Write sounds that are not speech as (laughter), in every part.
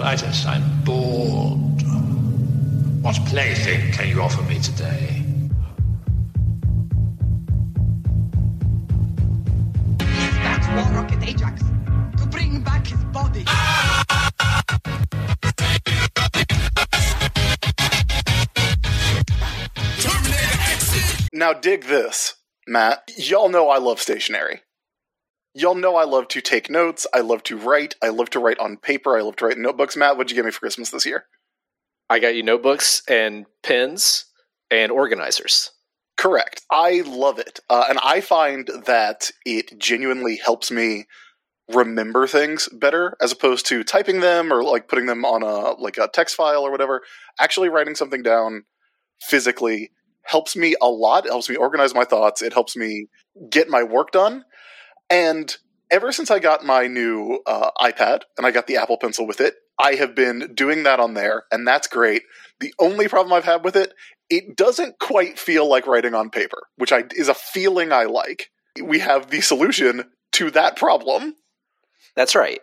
Clytus, I'm bored. What plaything can you offer me today? That's War Rocket Ajax to bring back his body. Now, dig this, Matt. Y'all know I love stationery. Y'all know I love to take notes. I love to write. I love to write on paper. I love to write in notebooks. Matt, what'd you get me for Christmas this year? I got you notebooks and pens and organizers. Correct. I love it. Uh, and I find that it genuinely helps me remember things better as opposed to typing them or like putting them on a like a text file or whatever. Actually writing something down physically helps me a lot. It helps me organize my thoughts. It helps me get my work done. And ever since I got my new uh, iPad and I got the Apple Pencil with it, I have been doing that on there, and that's great. The only problem I've had with it, it doesn't quite feel like writing on paper, which I, is a feeling I like. We have the solution to that problem. That's right.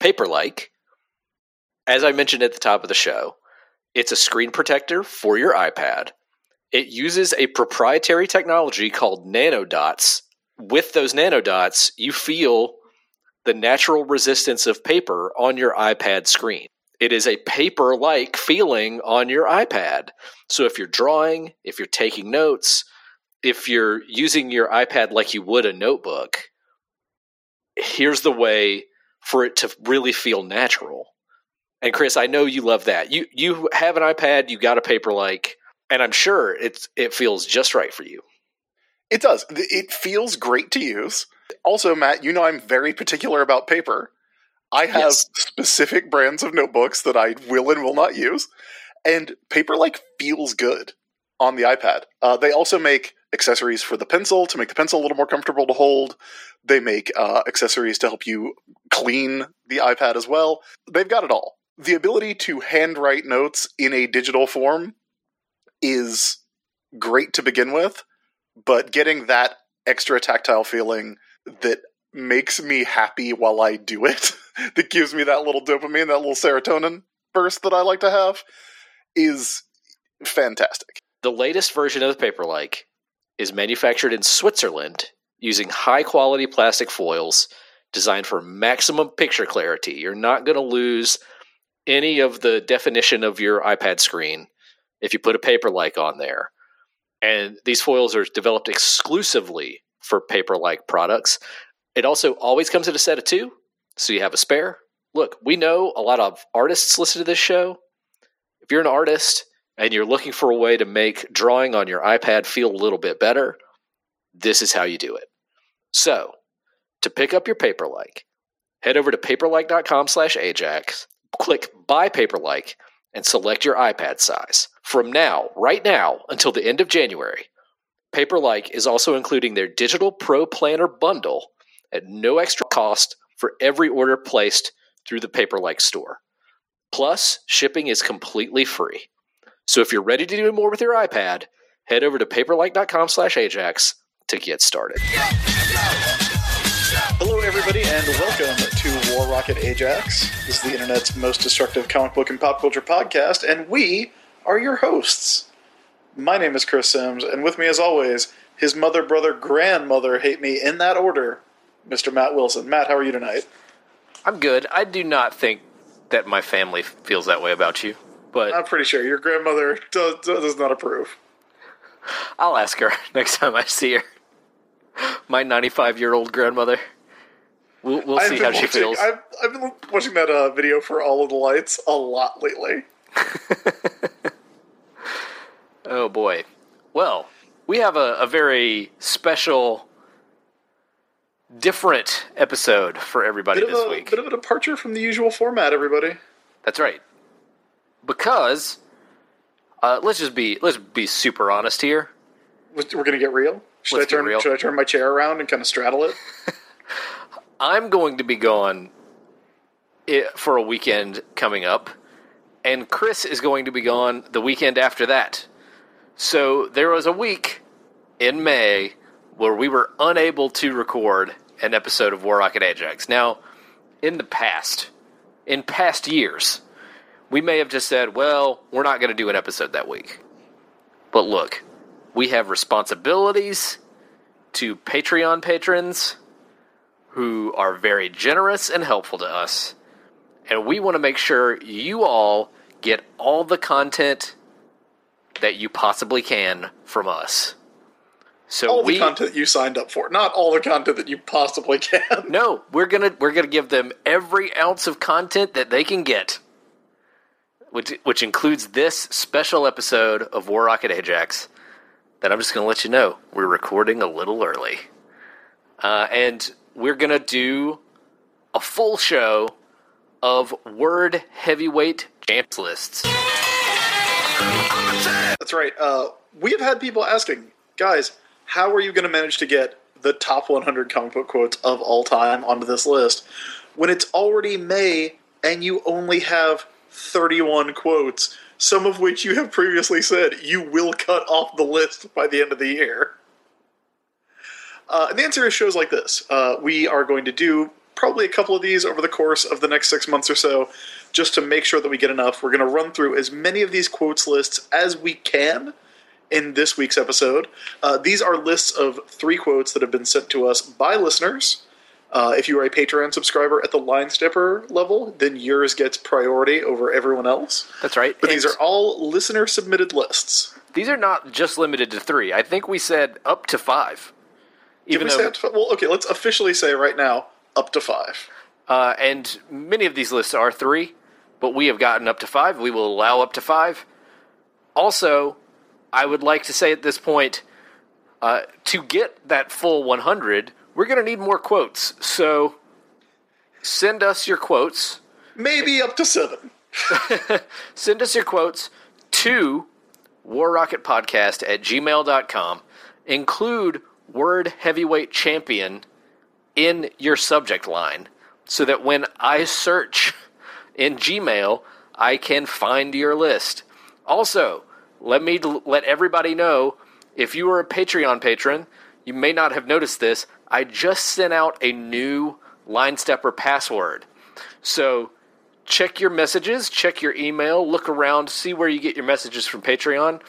Paperlike. as I mentioned at the top of the show, it's a screen protector for your iPad. It uses a proprietary technology called nanodots. With those nanodots, you feel the natural resistance of paper on your iPad screen. It is a paper like feeling on your iPad. So if you're drawing, if you're taking notes, if you're using your iPad like you would a notebook, here's the way for it to really feel natural. And Chris, I know you love that. You you have an iPad, you got a Paperlike, and I'm sure it's it feels just right for you. It does. It feels great to use. Also, Matt, you know I'm very particular about paper. I have yes. specific brands of notebooks that I will and will not use, and Paperlike feels good on the iPad. Uh, they also make accessories for the pencil to make the pencil a little more comfortable to hold. They make uh, accessories to help you clean the iPad as well. They've got it all. The ability to handwrite notes in a digital form is great to begin with, but getting that extra tactile feeling that makes me happy while I do it, (laughs) that gives me that little dopamine, that little serotonin burst that I like to have, is fantastic. The latest version of the Paperlike is manufactured in Switzerland using high quality plastic foils designed for maximum picture clarity. You're not going to lose any of the definition of your iPad screen if you put a Paperlike on there. And these foils are developed exclusively for Paperlike products. It also always comes in a set of two, so you have a spare. Look, we know a lot of artists listen to this show. If you're an artist and you're looking for a way to make drawing on your iPad feel a little bit better, this is how you do it. So, to pick up your Paperlike, head over to paperlike.com slash Ajax, click Buy Paperlike, and select your iPad size. From now, right now, until the end of January, Paperlike is also including their Digital Pro Planner bundle at no extra cost for every order placed through the Paperlike store. Plus, shipping is completely free. So if you're ready to do more with your iPad, head over to paperlike.com/ajax to get started. Hello, everybody, and welcome War Rocket Ajax. This is the internet's most destructive comic book and pop culture podcast, and we are your hosts. My name is Chris Sims, and with me, as always, his mother, brother, grandmother hate me in that order, Mr. Matt Wilson. Matt, how are you tonight? I'm good. I do not think that my family feels that way about you, but I'm pretty sure your grandmother does, does not approve. I'll ask her (laughs) next time I see her. My 95 year old grandmother. We'll, we'll see how watching, she feels. I've, I've been watching that uh, video for All of the Lights a lot lately. (laughs) oh boy. Well, we have a, a very special, different episode for everybody bit this a, week. Bit of a departure from the usual format, everybody. That's right. Because uh, let's just be let's be super honest here. We're gonna get real. Should Let's I turn real. Should I turn my chair around and kind of straddle it? (laughs) I'm going to be gone for a weekend coming up, and Chris is going to be gone the weekend after that. So there was a week in May where we were unable to record an episode of War Rocket Ajax. Now, in the past, in past years, we may have just said, well, we're not going to do an episode that week. But look, we have responsibilities to Patreon patrons who are very generous and helpful to us. And we want to make sure you all get all the content that you possibly can from us. So all we the content you signed up for, not all the content that you possibly can. no, we're gonna we're gonna give them every ounce of content that they can get, which which includes this special episode of War Rocket Ajax. That I'm just gonna let you know we're recording a little early, uh, and we're gonna do a full show of word heavyweight champs lists. That's right. Uh, we have had people asking, guys, how are you going to manage to get the top 100 comic book quotes of all time onto this list when it's already May and you only have 31 quotes, some of which you have previously said you will cut off the list by the end of the year? Uh, and the answer is shows like this. Uh, we are going to do probably a couple of these over the course of the next six months or so, just to make sure that we get enough. We're going to run through as many of these quotes lists as we can in this week's episode. Uh, these are lists of three quotes that have been sent to us by listeners. Uh, if you are a Patreon subscriber at the Line Stepper level, then yours gets priority over everyone else. That's right. But And these are all listener submitted lists. these are not just limited to three. I think we said up to five. Even we though say up to, well, okay, let's officially say right now up to five. Uh, and many of these lists are three, but we have gotten up to five. We will allow up to five. Also, I would like to say at this point, uh, to get that full 100, we're going to need more quotes. So send us your quotes. Maybe up to seven. (laughs) Send us your quotes to warrocketpodcast at gmail.com. Include word heavyweight champion in your subject line so that when I search in Gmail, I can find your list. Also, let me let everybody know if you are a Patreon patron, you may not have noticed this. I just sent out a new line stepper password. So check your messages, check your email, look around, see where you get your messages from Patreon.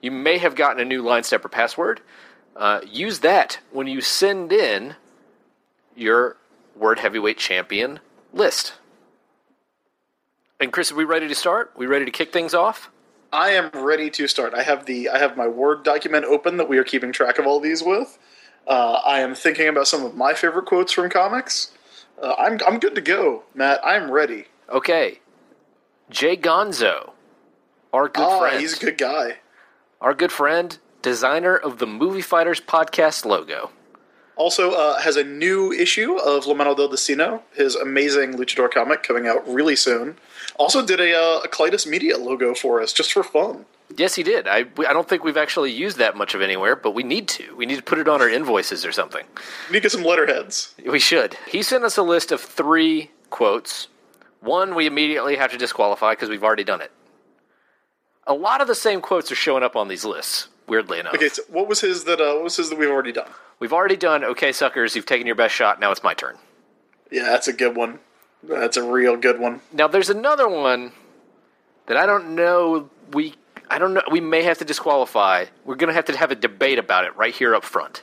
You may have gotten a new line stepper password. Uh, use that when you send in your Word Heavyweight Champion list. And Chris, are we ready to start? We ready to kick things off? I am ready to start. I have the I have my Word document open that we are keeping track of all these with. Uh, I am thinking about some of my favorite quotes from comics. Uh, I'm I'm good to go, Matt. I'm ready. Okay. Jay Gonzo, our good ah, friend. he's a good guy. Our good friend, designer of the Movie Fighters podcast logo. Also uh, has a new issue of La Mano del Destino, his amazing luchador comic coming out really soon. Also did a, uh, a Clytus Media logo for us just for fun. Yes, he did. I, I don't think we've actually used that much of anywhere, but we need to. We need to put it on our invoices or something. We need to get some letterheads. We should. He sent us a list of three quotes. One we immediately have to disqualify because we've already done it. A lot of the same quotes are showing up on these lists, weirdly enough. Okay, so what was his that uh, what was his that we've already done? We've already done, okay, suckers, you've taken your best shot, now it's my turn. Yeah, that's a good one. That's a real good one. Now there's another one that I don't know we I don't know we may have to disqualify. We're going to have to have a debate about it right here up front.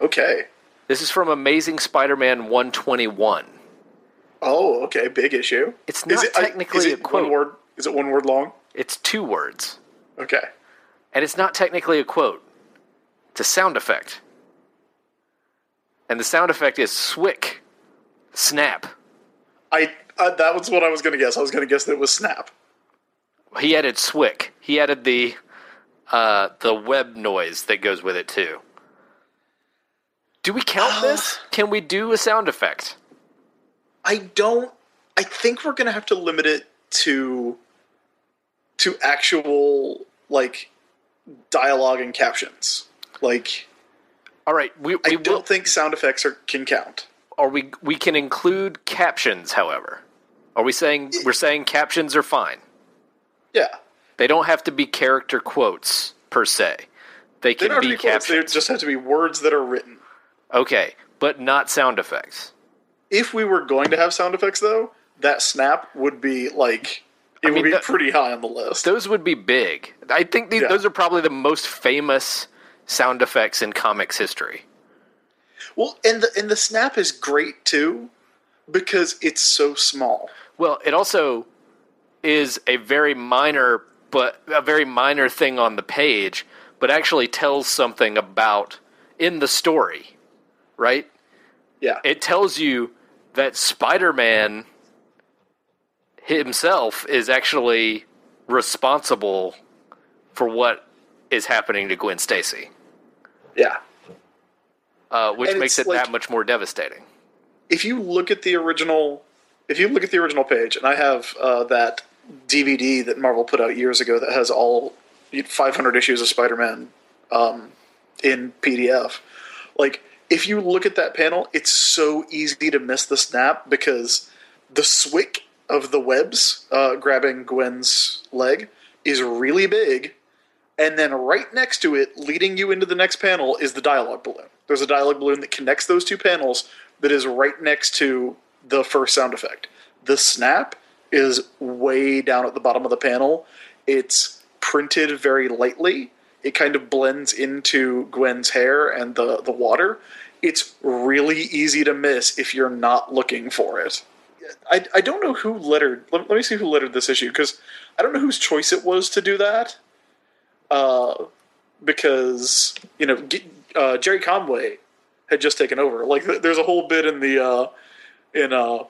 Okay. This is from Amazing Spider-Man 121. Oh, okay, big issue. It's Is not it, uh, technically is a quote. One word? Is it one word long? It's two words. Okay. And it's not technically a quote. It's a sound effect. And the sound effect is swick. Snap. I uh, that was what I was going to guess. I was going to guess that it was Snap. He added swick. He added the uh, the web noise that goes with it too. Do we count Uh, this? Can we do a sound effect? I don't. I think we're going to have to limit it to to actual like dialogue and captions. Like All right, we, I don't will, think sound effects are can count. or we we can include captions. However, are we saying we're saying captions are fine? Yeah. They don't have to be character quotes per se. They They can don't be be quotes. They just have to be words that are written. Okay, but not sound effects. If we were going to have sound effects, though, that snap would be like it mean, would be pretty high on the list. Those would be big. I think these, Yeah. those are probably the most famous sound effects in comics history. well, and the and the snap is great too because it's so small. Well, it also is a very minor, but a very minor thing on the page, but actually tells something about in the story, right? Yeah. It tells you that Spider-Man himself is actually responsible for what is happening to Gwen Stacy, yeah. uh, which And makes it like- that much more devastating. if you look at the original, if you look at the original page, and I have uh, that DVD that Marvel put out years ago that has all 500 issues of Spider-Man um, in PDF. Like, if you look at that panel, it's so easy to miss the snap because the swick of the webs uh, grabbing Gwen's leg is really big, and then right next to it, leading you into the next panel, is the dialogue balloon. There's a dialogue balloon that connects those two panels that is right next to the first sound effect. The snap is way down at the bottom of the panel. It's printed very lightly. It kind of blends into Gwen's hair and the, the water. It's really easy to miss if you're not looking for it. I, I don't know who lettered. Let, let me see who lettered this issue because I don't know whose choice it was to do that. Uh, because you know uh, Gerry Conway had just taken over. Like there's a whole bit in the uh, in uh,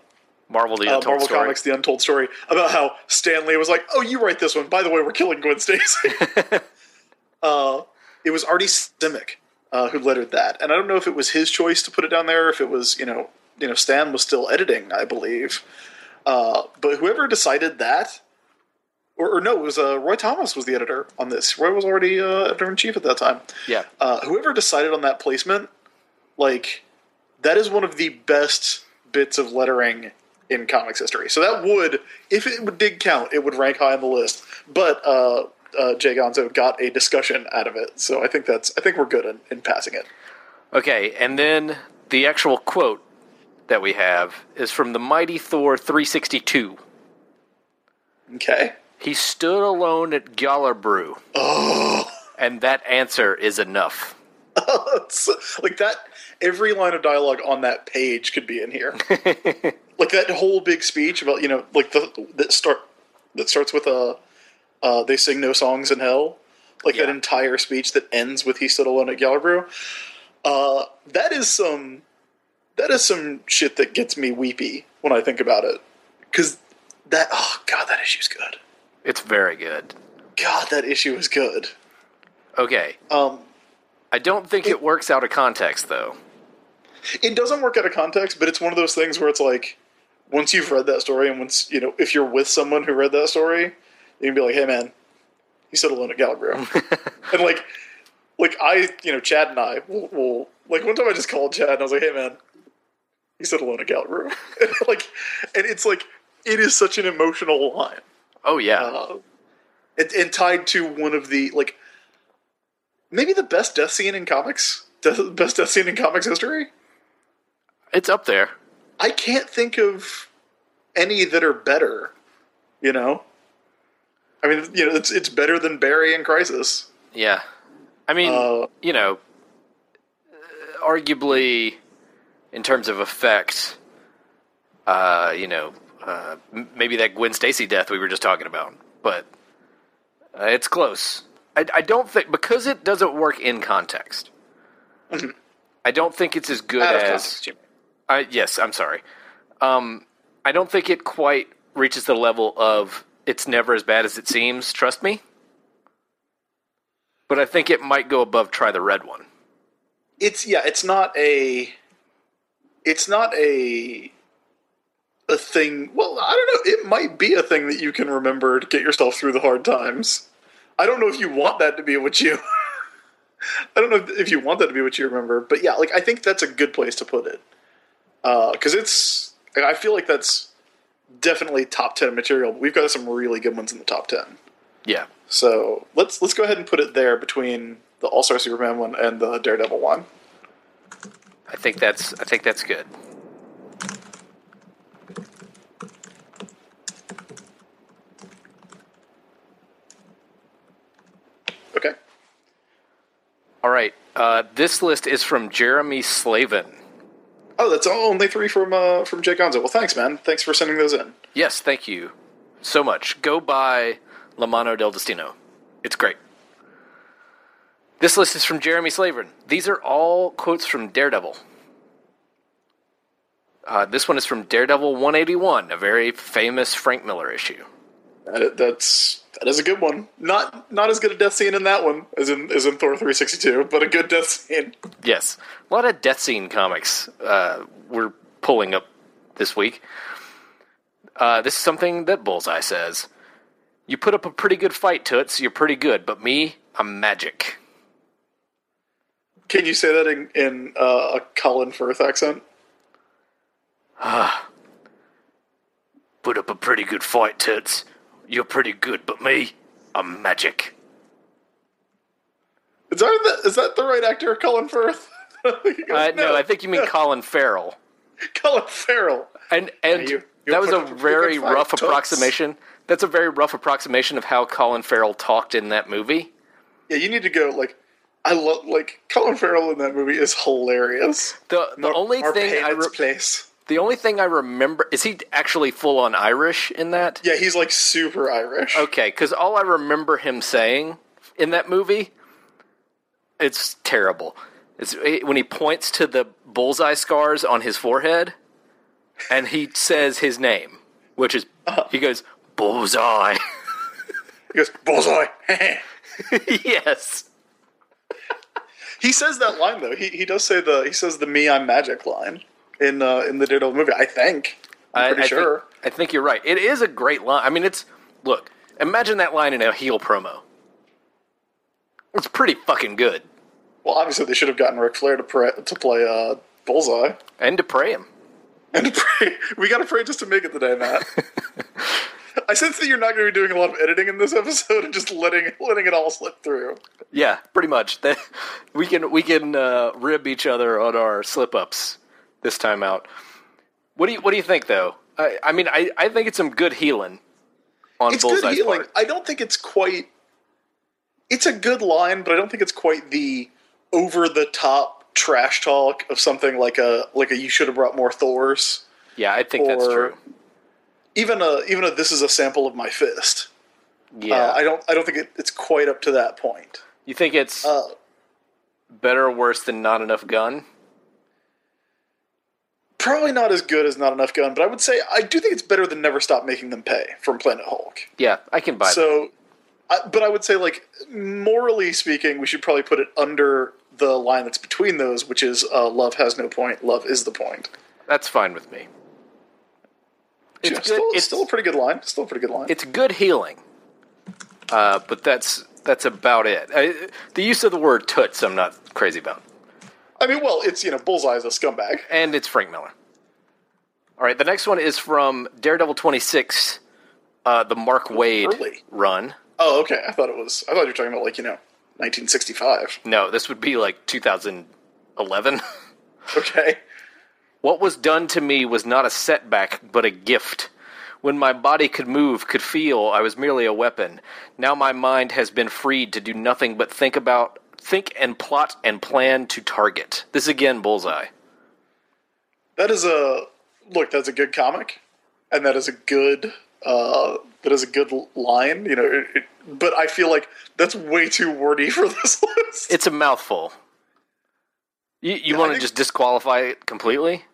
Marvel the uh, Untold Marvel Story. Comics: The Untold Story about how Stan Lee was like, "Oh, you write this one. By the way, we're killing Gwen Stacy." (laughs) uh, it was Artie Simek uh, who lettered that, and I don't know if it was his choice to put it down there, if it was you know you know Stan was still editing, I believe. Uh, but whoever decided that, or, or no, it was uh, Roy Thomas was the editor on this. Roy was already uh, editor in chief at that time Yeah. uh, whoever decided on that placement, like that is one of the best bits of lettering in comics history. So that would, if it did count, it would rank high on the list. But uh, uh, Jay Gonzo got a discussion out of it, so I think that's I think we're good in, in passing it. Okay, and then the actual quote that we have is from the Mighty Thor 362. Okay. He stood alone at Gjallerbru. Oh, And that answer is enough. (laughs) Like that. Every line of dialogue on that page could be in here. (laughs) like that whole big speech about you know like the that start that starts with a uh, they sing no songs in hell like that entire speech that ends with he stood alone at Gjallerbru. Uh, that is some that is some shit that gets me weepy when I think about it because that oh god that issue's good. It's very good. God that issue is good. Okay. Um, I don't think it works out of context, though. it doesn't work out of context, but it's one of those things where it's like once you've read that story and once you know if you're with someone who read that story, you can be like, "Hey, man, he stood alone at Gjallerbru," and like, like I, you know, Chad and I will, will like one time I just called Chad and I was like, "Hey, man, he alone at Gjallerbru," (laughs) and like, and it's like it is such an emotional line, Oh, yeah. uh, and, and tied to one of the like maybe the best death scene in comics, death, best death scene in comics history. it's up there. I can't think of any that are better. You know, I mean, you know, it's it's better than Barry and Crisis. Yeah. I mean, Uh, you know, arguably, in terms of effect, uh, you know, uh, m- maybe that Gwen Stacy death we were just talking about, but uh, it's close. I, I don't think because it doesn't work in context. I don't think it's as good out as. I, yes, I'm sorry. Um, I don't think it quite reaches the level of it's never as bad as it seems. Trust me. But I think it might go above try the red one. It's yeah, it's not a, it's not a, a thing. Well, I don't know. It might be a thing that you can remember to get yourself through the hard times. I don't know if you want that to be what you. (laughs) I don't know if you want that to be what you remember, but yeah, like I think that's a good place to put it uh, because it's. I feel like that's definitely top ten material. But we've got some really good ones in the top ten. Yeah. So let's let's go ahead and put it there between the All Star Superman one and the Daredevil one. I think that's I think that's good. Okay. All right. Uh, this list is from Jeremy Slavin. Oh, that's only three from uh, from Jay Gonzo. Well, thanks, man. Thanks for sending those in. Yes, thank you so much. Go buy La Mano del Destino. It's great. This list is from Jeremy Slavin. These are all quotes from Daredevil. Uh, this one is from Daredevil 181, a very famous Frank Miller issue. That, that's that is a good one. Not not as good a death scene in that one as in as in Thor three sixty two, but a good death scene. Yes, a lot of death scene comics uh, we're pulling up this week. Uh, this is something that Bullseye says. You put up a pretty good fight, Toots. You're pretty good, but me, I'm magic. Can you say that in, in uh, a Colin Firth accent? Ah. Put up a pretty good fight, Toots. You're pretty good, but me, I'm magic. Is that the, is that the right actor, Colin Firth? He goes, (laughs) Uh, no, I think you mean Colin Farrell. (laughs) Colin Farrell. And and Yeah, you- you that was a up a pretty very rough Toots. approximation. That's a very rough approximation of how Colin Farrell talked in that movie. Yeah, you need to go like. I love like Colin Farrell in that movie is hilarious. The the Mar- only Mar thing I re- place. the only thing I remember is he actually full on Irish in that. Yeah, he's like super Irish. Okay, because all I remember him saying in that movie, it's terrible. It's when he points to the bullseye scars on his forehead, and he says his name, which is uh-huh. he goes bullseye. (laughs) He goes bullseye. (laughs) yes. He says that line though. He he does say the he says the "me I'm magic" line in uh, in the Daredevil movie. I think. I'm pretty I sure. Think, I think you're right. It is a great line. I mean, it's look. Imagine that line in a heel promo. It's pretty fucking good, Well, obviously they should have gotten Ric Flair to play to play uh, Bullseye. and to pray him. And to pray, (laughs) we got to pray just to make it today, Matt. (laughs) I sense that you're not going to be doing a lot of editing in this episode and just letting letting it all slip through. Yeah, pretty much. (laughs) We can we can uh, rib each other on our slip ups this time out. What do you What do you think though? I, I mean, I, I think it's some good healing on It's Bullseye's good healing. part. I don't think it's quite. It's a good line, but I don't think it's quite the over the top trash talk of something like a like a you should have brought more Thors. Yeah, I think that's true. Even a even a this is a sample of my fist. Yeah, Uh, I don't I don't think it, it's quite up to that point. you think it's Uh, better or worse than not enough gun? probably not as good as not enough gun, but I would say I do think it's better than never stop making them pay from Planet Hulk. Yeah, I can buy. So, I, but I would say like morally speaking, we should probably put it under the line that's between those, which is uh, love has no point, love is the point. That's fine with me. It's Yeah, good. Still, it's still a pretty good line. Still a pretty good line. it's good healing, uh, but that's that's about it. I, the use of the word "toots" I'm not crazy about, I mean, well, it's you know, Bullseye's a scumbag. and it's Frank Miller. All right, the next one is from Daredevil 26, uh, the Mark Waid Early. run. Oh, okay. I thought it was. I thought you were talking about like you know, 1965. No, this would be like 2011. (laughs) Okay. What was done to me was not a setback, but a gift. When my body could move, could feel, I was merely a weapon. Now my mind has been freed to do nothing but think about, think and plot and plan to target. This again, bullseye. That is a look. That's a good comic, and that is a good. Uh, that is a good line. You know, it, it, but I feel like that's way too wordy (laughs) for this list. It's a mouthful. You, you Yeah, want to just disqualify it completely?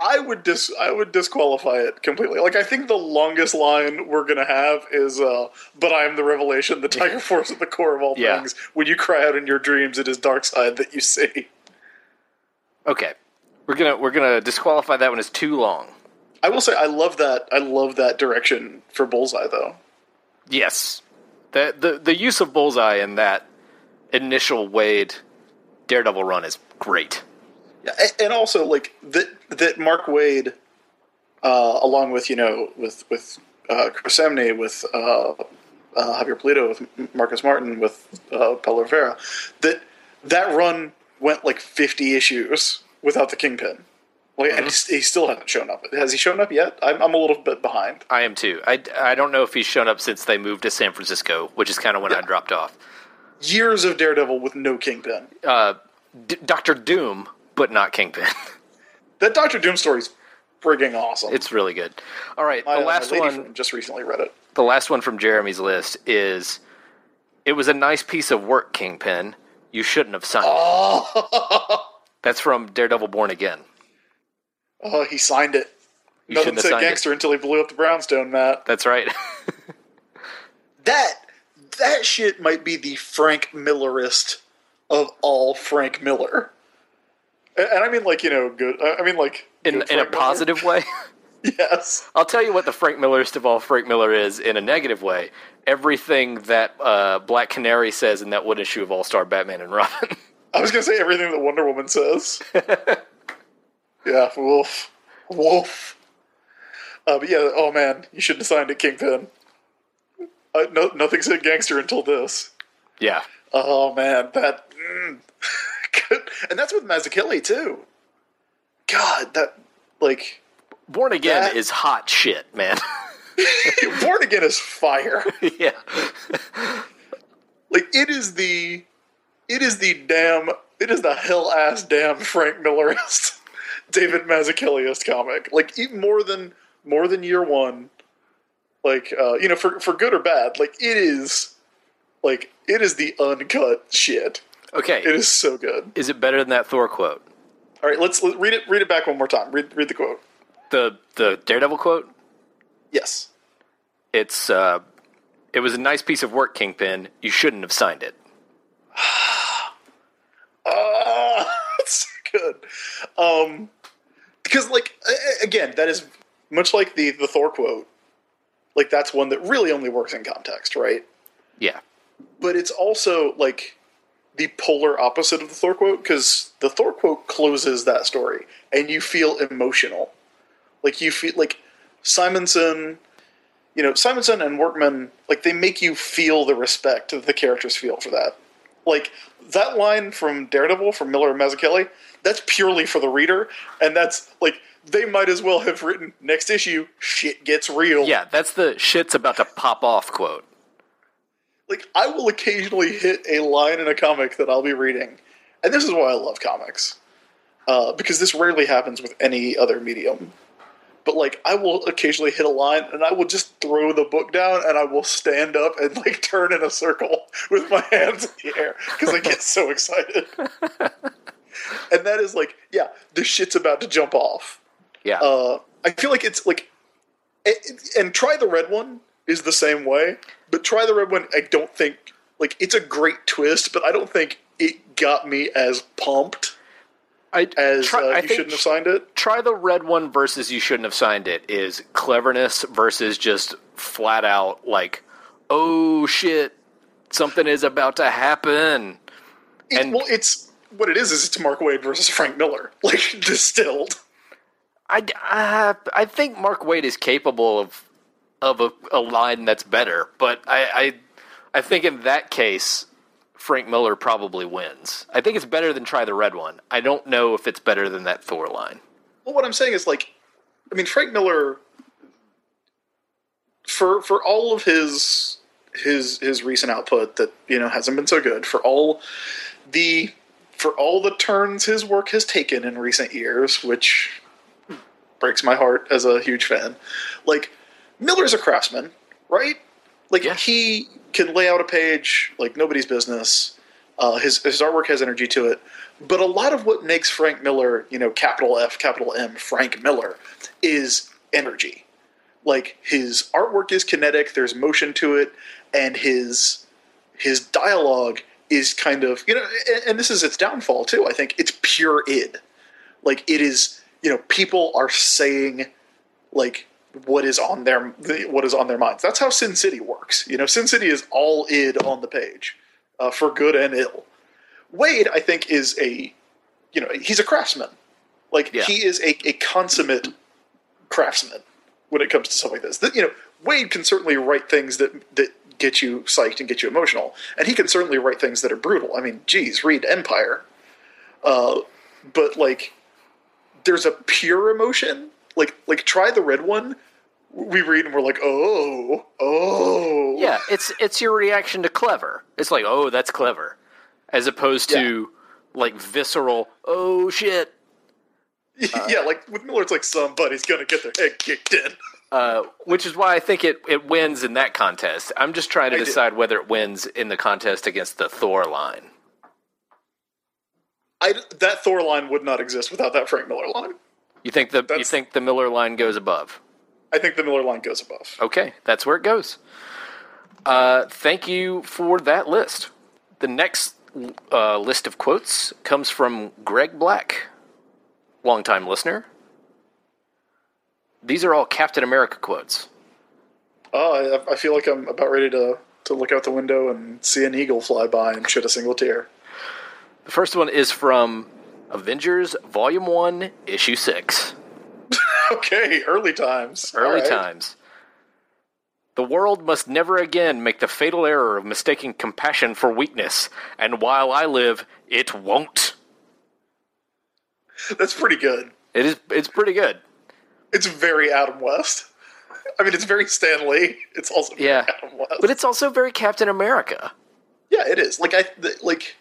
I would dis I would disqualify it completely. Like I think the longest line we're gonna have is uh but I am the revelation, the tiger force at the core of all Yeah. things. When you cry out in your dreams, it is Darkseid that you see. Okay, we're gonna we're gonna disqualify that one as too long. I will say I love that I love that direction for Bullseye though. Yes, the the the use of bullseye in that initial Waid Daredevil run is great. Yeah, and also like that that Mark Waid, uh, along with you know with with uh, Chris Samnee, with uh, uh, Javier Pulido, with Marcos Martin, with uh, Paolo Rivera, that that run went like fifty issues without the Kingpin. Like, and he's- he still hasn't shown up. Has he shown up yet? I'm, I'm a little bit behind. I am too. I, I don't know if he's shown up since they moved to San Francisco, which is kind of when I dropped off. Years of Daredevil with no Kingpin. Uh, D- Doctor Doom, but not Kingpin. (laughs) That Doctor Doom story's frigging awesome. it's really good. All right, My- the my uh, last one. just recently read it. The last one from Jeremy's list is. It was a nice piece of work, Kingpin. You shouldn't have signed it. Oh, (laughs) That's from Daredevil Born Again. oh he signed it. You Nothing said gangster until he blew up the brownstone, Matt. That's right. (laughs) That that shit might be the Frank Millerist of all Frank Miller. And and I mean like, you know, good I mean like in in a positive way. (laughs) (laughs) Yes. I'll tell you what the Frank Millerist of all Frank Miller is in a negative way. Everything that uh, Black Canary says in that one issue of All Star Batman and Robin. (laughs) I was gonna say everything that Wonder Woman says. yeah, wolf. Wolf. Uh, but yeah, oh man, you shouldn't have signed it, Kingpin. Uh, no, nothing said gangster until this. yeah. Oh man, that mm. Good. and that's with Mazzucchelli too. God, that like Born Again That- is hot shit, man. (laughs) (laughs) Born Again is fire. (laughs) yeah. Like it is the, it is the damn, it is the hell ass damn Frank Millerist, David Mazzucchelliist comic. Like even more than more than year one. Like uh, you know, for for good or bad, like it is, like it is the uncut shit. Okay. It is so good. Is it better than that Thor quote? All right, let's let, read it. Read it back one more time. Read read the quote. The the Daredevil quote? Yes. It's uh it was a nice piece of work, Kingpin. You shouldn't have signed it. (sighs) Ah, (laughs) that's so good. Um, because like again, that is much like the the Thor quote. Like that's one that really only works in context, right? Yeah. But it's also like the polar opposite of the Thor quote because the Thor quote closes that story, and you feel emotional. Like you feel like Simonson, you know, Simonson and Workman, like they make you feel the respect that the characters feel for that. Like that line from Daredevil from Miller and Mazzucchelli, that's purely for the reader, and that's like they might as well have written next issue. Shit gets real. Yeah, that's the shit's about to pop off quote. Like I will occasionally hit a line in a comic that I'll be reading, and this is why I love comics, uh, because this rarely happens with any other medium. But like, I will occasionally hit a line, and I will just throw the book down, and I will stand up and like (laughs) turn in a circle with my (laughs) hands in the air because I get so excited. (laughs) and that is like, yeah, the shit's about to jump off. Yeah. Uh, I feel like it's like, it, and try the red one is the same way, but try the red one. I don't think like it's a great twist, but I don't think it got me as pumped I as try- uh, I you shouldn't have signed it. try the red one versus you shouldn't have signed it is cleverness versus just flat out like oh shit something is about to happen It- and- well, it's what it is. Is it's Mark Waid versus Frank Miller, (laughs) like distilled. I, I, I think Mark Waid is capable of of a, a line that's better, but I, I I think in that case Frank Miller probably wins. I think it's better than try the red one. I don't know if it's better than that Thor line. Well, what I'm saying is like, I mean, Frank Miller, for for all of his his his recent output that you know hasn't been so good, for all the for all the turns his work has taken in recent years, which breaks my heart as a huge fan. Like Miller's a craftsman, right? Like Yeah. he can lay out a page like nobody's business. Uh, his his artwork has energy to it, but a lot of what makes Frank Miller, you know, capital F, capital M, Frank Miller, is energy. Like his artwork is kinetic. There's motion to it, and his his dialogue is kind of you know, and, and this is its downfall too. I think it's pure id. Like it is, you know, people are saying like what is on their what is on their minds. That's how Sin City works. You know, Sin City is all id on the page, uh, for good and ill. Waid, I think, is a you know he's a craftsman. Like Yeah. he is a, a consummate craftsman when it comes to stuff like this. That, you know, Waid can certainly write things that that get you psyched and get you emotional, and he can certainly write things that are brutal. I mean, geez, read Empire. Uh, but like, there's a pure emotion. Like like try the red one. We read and we're like, oh, oh, Yeah, it's it's your reaction to clever. It's like, oh, that's clever, as opposed to like visceral. Oh shit! (laughs) yeah, like with Miller, it's like somebody's gonna get their head kicked in. Uh, which is why I think it, it wins in that contest. I'm just trying to I decide whether it wins in the contest against the Thor line. I, that Thor line would not exist without that Frank Miller line. You think the you think the Miller line goes above? I think the Miller line goes above. Okay, that's where it goes. Uh, thank you for that list. The next uh, list of quotes comes from Greg Black, longtime listener. These are all Captain America quotes. Oh, I, I feel like I'm about ready to, to look out the window and see an eagle fly by and shed a single tear. The first one is from Avengers Volume 1, Issue 6. (laughs) Okay, early times. Early right. times. The world must never again make the fatal error of mistaking compassion for weakness, and while I live, it won't. That's pretty good. It is. It's pretty good. It's very Adam West. I mean, it's very Stan Lee. It's also very Yeah. Adam West. But it's also very Captain America. yeah, it is. Like I like.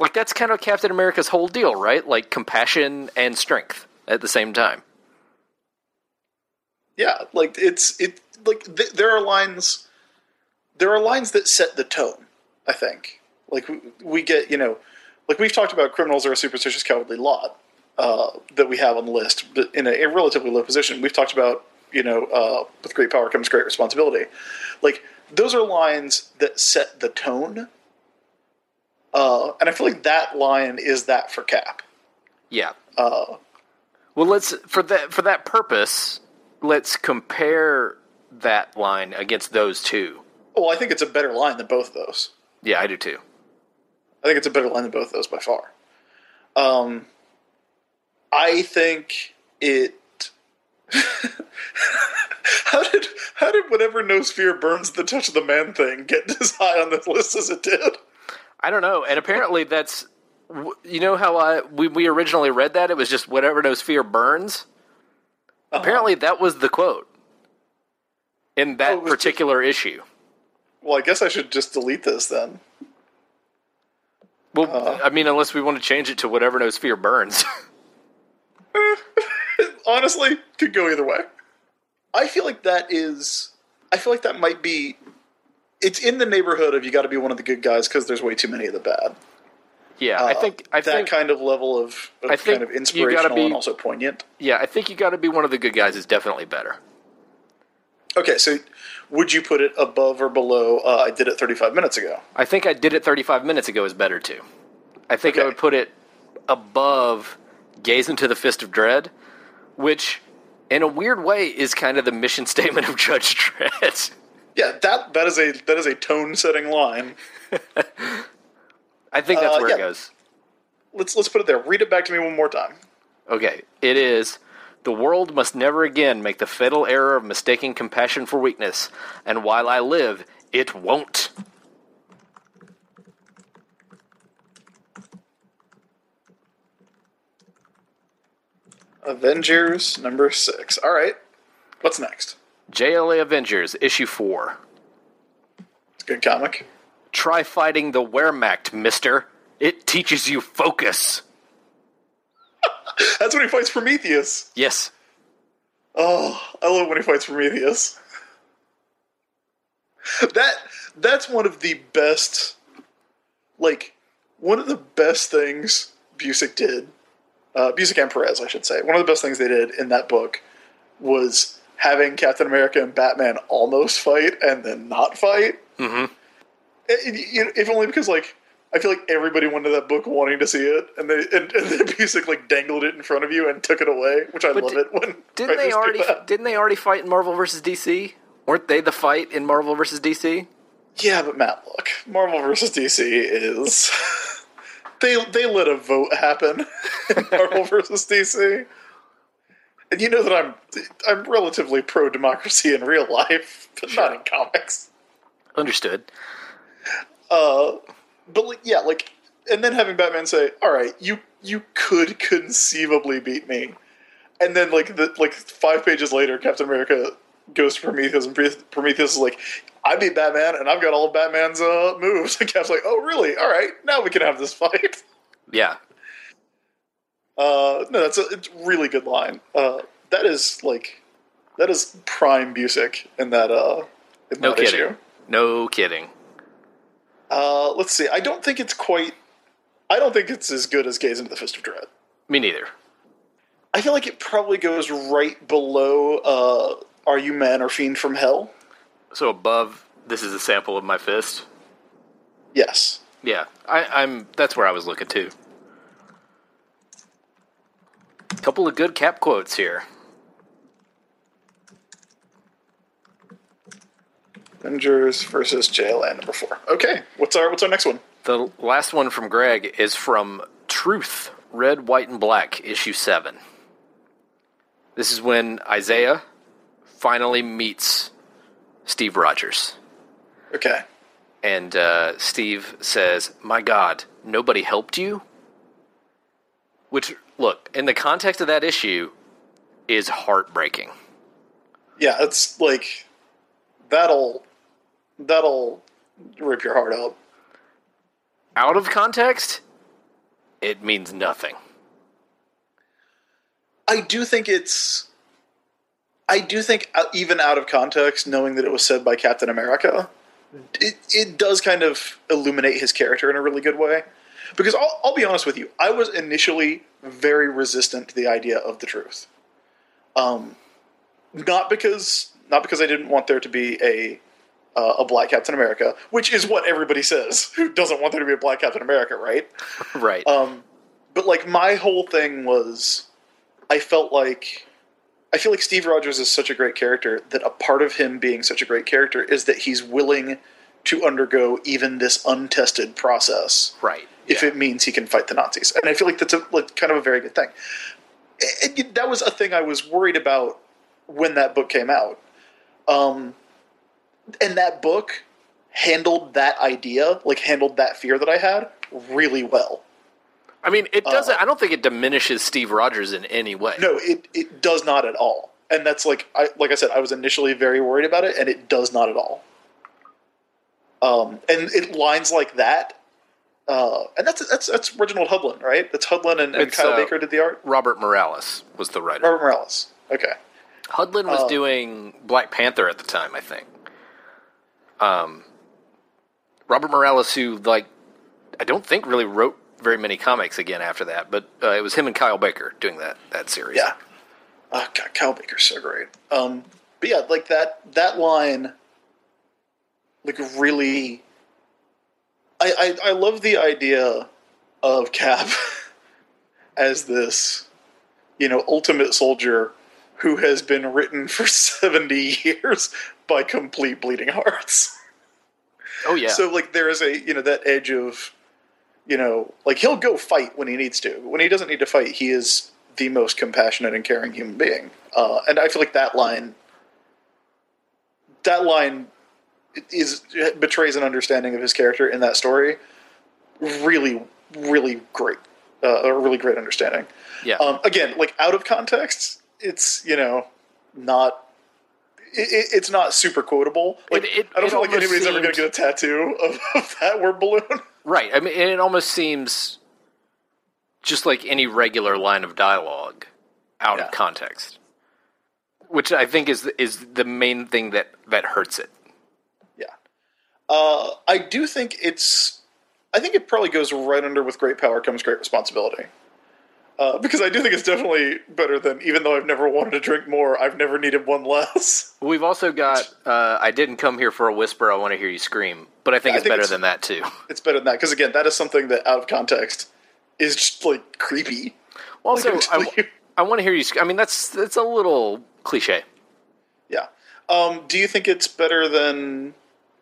Like that's kind of Captain America's whole deal, right? Like compassion and strength at the same time. Yeah, like it's it like th- there are lines. There are lines that set the tone. I think. Like we, we get, you know, like we've talked about criminals are a superstitious, cowardly lot uh, that we have on the list, but in a, a relatively low position. We've talked about, you know, uh, with great power comes great responsibility. Like those are lines that set the tone. Uh, and I feel like that line is that for Cap. Yeah. Uh, Well, let's for that for that purpose, let's compare that line against those two. well, I think it's a better line than both of those. Yeah, I do too. I think it's a better line than both of those by far. Um, I think it. (laughs) how did how did whatever no sphere burns the touch of the man thing get (laughs) as high on this list as it did? I don't know. And apparently that's you know how I we, we originally read that it was just whatever no sphere burns. Apparently that was the quote in that Oh, it was just- particular issue. Well, I guess I should just delete this then. Well, Uh. I mean, unless we want to change it to whatever no sphere burns. (laughs) (laughs) Honestly, could go either way. I feel like that is. I feel like that might be. It's in the neighborhood of you got to be one of the good guys because there's way too many of the bad. Yeah, I Uh, think I that think kind of level of, of I think kind of inspirational be- and also poignant. yeah, I think you got to be one of the good guys is definitely better. Okay, so would you put it above or below? Uh, I did it 35 minutes ago. I think I did it 35 minutes ago is better too. I think I would put it above Gaze into the Fist of Dread, which in a weird way is kind of the mission (laughs) statement of Judge Dredd. Yeah, that that is a that is a tone setting line. (laughs) I think that's Uh, where yeah. it goes. Let's let's put it there. Read it back to me one more time. Okay, it is the world must never again make the fatal error of mistaking compassion for weakness, and while I live, it won't. Avengers number six. All right, what's next? JLA Avengers issue 4. It's a good comic. Try fighting the Wehrmacht, mister. It teaches you focus. (laughs) That's when he fights Prometheus. Yes. Oh, I love when he fights Prometheus. That that's one of the best, like one of the best things Busiek did. Uh, Busiek and Perez, I should say. One of the best things they did in that book was having Captain America and Batman almost fight and then not fight. Mhm. It- it- you know, if only because like I feel like everybody went to that book wanting to see it, and they and, and then Busiek like dangled it in front of you and took it away, which I But love it when (laughs) Didn't they already didn't they already fight in Marvel versus DC? Weren't they the fight in Marvel versus DC? Yeah, but Matt, look, Marvel versus DC is (laughs) they they let a vote happen (laughs) in Marvel versus DC, and you know that I'm I'm relatively pro democracy in real life, but not in comics. Understood. Uh, but like, yeah, like, and then having Batman say, "All right, you you could conceivably beat me," and then like the like five pages later, Captain America goes to Prometheus, and Prometheus is like, "I beat Batman, and I've got all of Batman's uh, moves." (laughs) And Cap's like, "Oh, really? All right, now we can have this fight." (laughs) Yeah. Uh, no, that's a it's a really good line. Uh, that is like that is prime Busiek in that uh in No that kidding. issue. No kidding. Uh, let's see. I don't think it's quite. I don't think it's as good as Gaze into the Fist of Dread. Me neither. I feel like it probably goes right below uh, Are You Man or Fiend from Hell? So above, this is a sample of my fist. Yes. Yeah, I, I'm. That's where I was looking too. Couple of good cap quotes here. Avengers versus JLA number four. Okay, what's our what's our next one? The last one from Greg is from Truth, Red, White, and Black, issue 7. This is when Isaiah finally meets Steve Rogers. Okay. And uh, Steve says, My God, nobody helped you? Which, look, in the context of that issue, is heartbreaking. Yeah, it's like that'll that'll rip your heart out. Out of context, it means nothing. I do think it's. I do think, uh, even out of context, knowing that it was said by Captain America, it, it does kind of illuminate his character in a really good way. Because I'll, I'll be honest with you, I was initially very resistant to the idea of the truth. Um, not because not because I didn't want there to be a uh, a black Captain America, which is what everybody says. (laughs) Who doesn't want there to be a black Captain America, right? (laughs) Right. Um, but like my whole thing was, I felt like, I feel like Steve Rogers is such a great character that a part of him being such a great character is that he's willing to undergo even this untested process right. if Yeah. it means he can fight the Nazis. And I feel like that's a, like, kind of a very good thing. That was a thing I was worried about when that book came out. Um, and that book handled that idea, like handled that fear that I had really well. I mean, it doesn't. Uh, I don't think it diminishes Steve Rogers in any way. No, it, it does not at all. And that's like I like I said, I was initially very worried about it, and it does not at all. Um, and it lines like that, uh, and that's that's that's Reginald Hudlin, right? That's Hudlin and, and Kyle uh, Baker did the art. Robert Morales was the writer. Robert Morales. Okay. Hudlin was Oh. doing Black Panther at the time, I think. Um, Robert Morales, who like, I don't think really wrote very many comics again after that, but uh, it was him and Kyle Baker doing that that series. Yeah. Oh God, Kyle Baker's so great. Um, but yeah, like that that line, like really. I I, I love the idea of Cap (laughs) as this, you know, ultimate soldier who has been written for (laughs) seventy years by complete bleeding hearts. (laughs) Oh yeah. So like there is a you know that edge of, you know, like he'll go fight when he needs to. When he doesn't need to fight, he is the most compassionate and caring human being. Uh, and I feel like that line, that line, is betrays an understanding of his character in that story. Really, really great. Uh, a really great understanding. yeah. Um, again, like out of context, it's you know not. It, it, it's not super quotable. Like It- it- I don't feel like anybody's ever going to get a tattoo of, of that word balloon. right. I mean, it almost seems just like any regular line of dialogue out Yeah. of context, which I think is is the main thing that that hurts it. Yeah. Uh, I do think it's. I think it probably goes right under with great power comes great responsibility. Uh, because I do think it's definitely better than, even though I've never wanted to drink more, I've never needed one less. (laughs) We've also got uh, I didn't come here for a whisper. I want to hear you scream. But I think it's think better it's- than that too. (laughs) It's better than that. Because again, that is something that out of context is just like creepy. Also, Like, I, (laughs) you- I want to hear you. sc- I mean, that's that's a little cliche. Yeah. Um, do you think it's better than?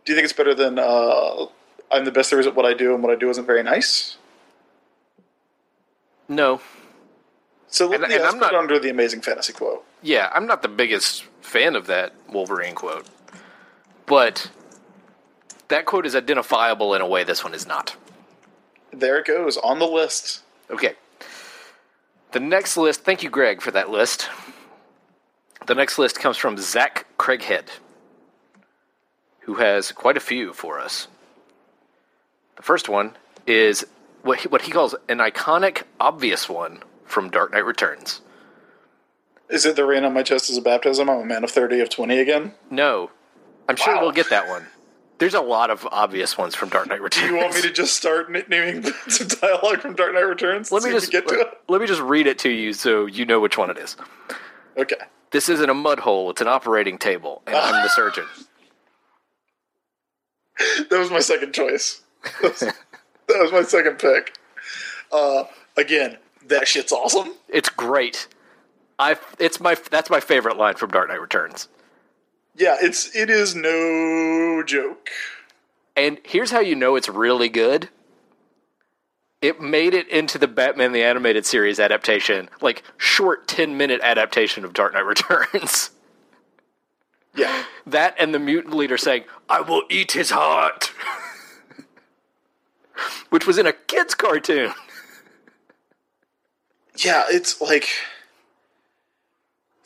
Do you think it's better than? Uh, I'm the best there is at what I do, and what I do isn't very nice. No, So And- yeah, and let's I'm not- under the amazing fantasy quote. yeah, I'm not the biggest fan of that Wolverine quote, but that quote is identifiable in a way this one is not. There it goes on the list. Okay. The next list, thank you, Greg, for that list. The next list comes from Zach Craighead, who has quite a few for us. The first one is what he, what he calls an iconic, obvious one from Dark Knight Returns. Is it the rain on my chest is a baptism? I'm a man of 30 of 20 again. No, I'm sure Wow. we'll get that one. There's a lot of obvious ones from Dark Knight Returns. Do you want me to just start naming some (laughs) dialogue from Dark Knight Returns? let me just get to it. let me just read it to you so you know which one it is. Okay. This isn't a mud hole; it's an operating table, and I'm the surgeon. (laughs) That was my second choice. That was, (laughs) that was my second pick. Uh, again, that shit's awesome. It's great. I it's my that's my favorite line from Dark Knight Returns. Yeah, it's it is no joke. And here's how you know it's really good. It made it into the Batman the Animated Series adaptation, like short 10 minute adaptation of Dark Knight (laughs) Returns. Yeah. that and the mutant leader saying, I will eat his heart. (laughs) Which was in a kid's cartoon. Yeah, it's like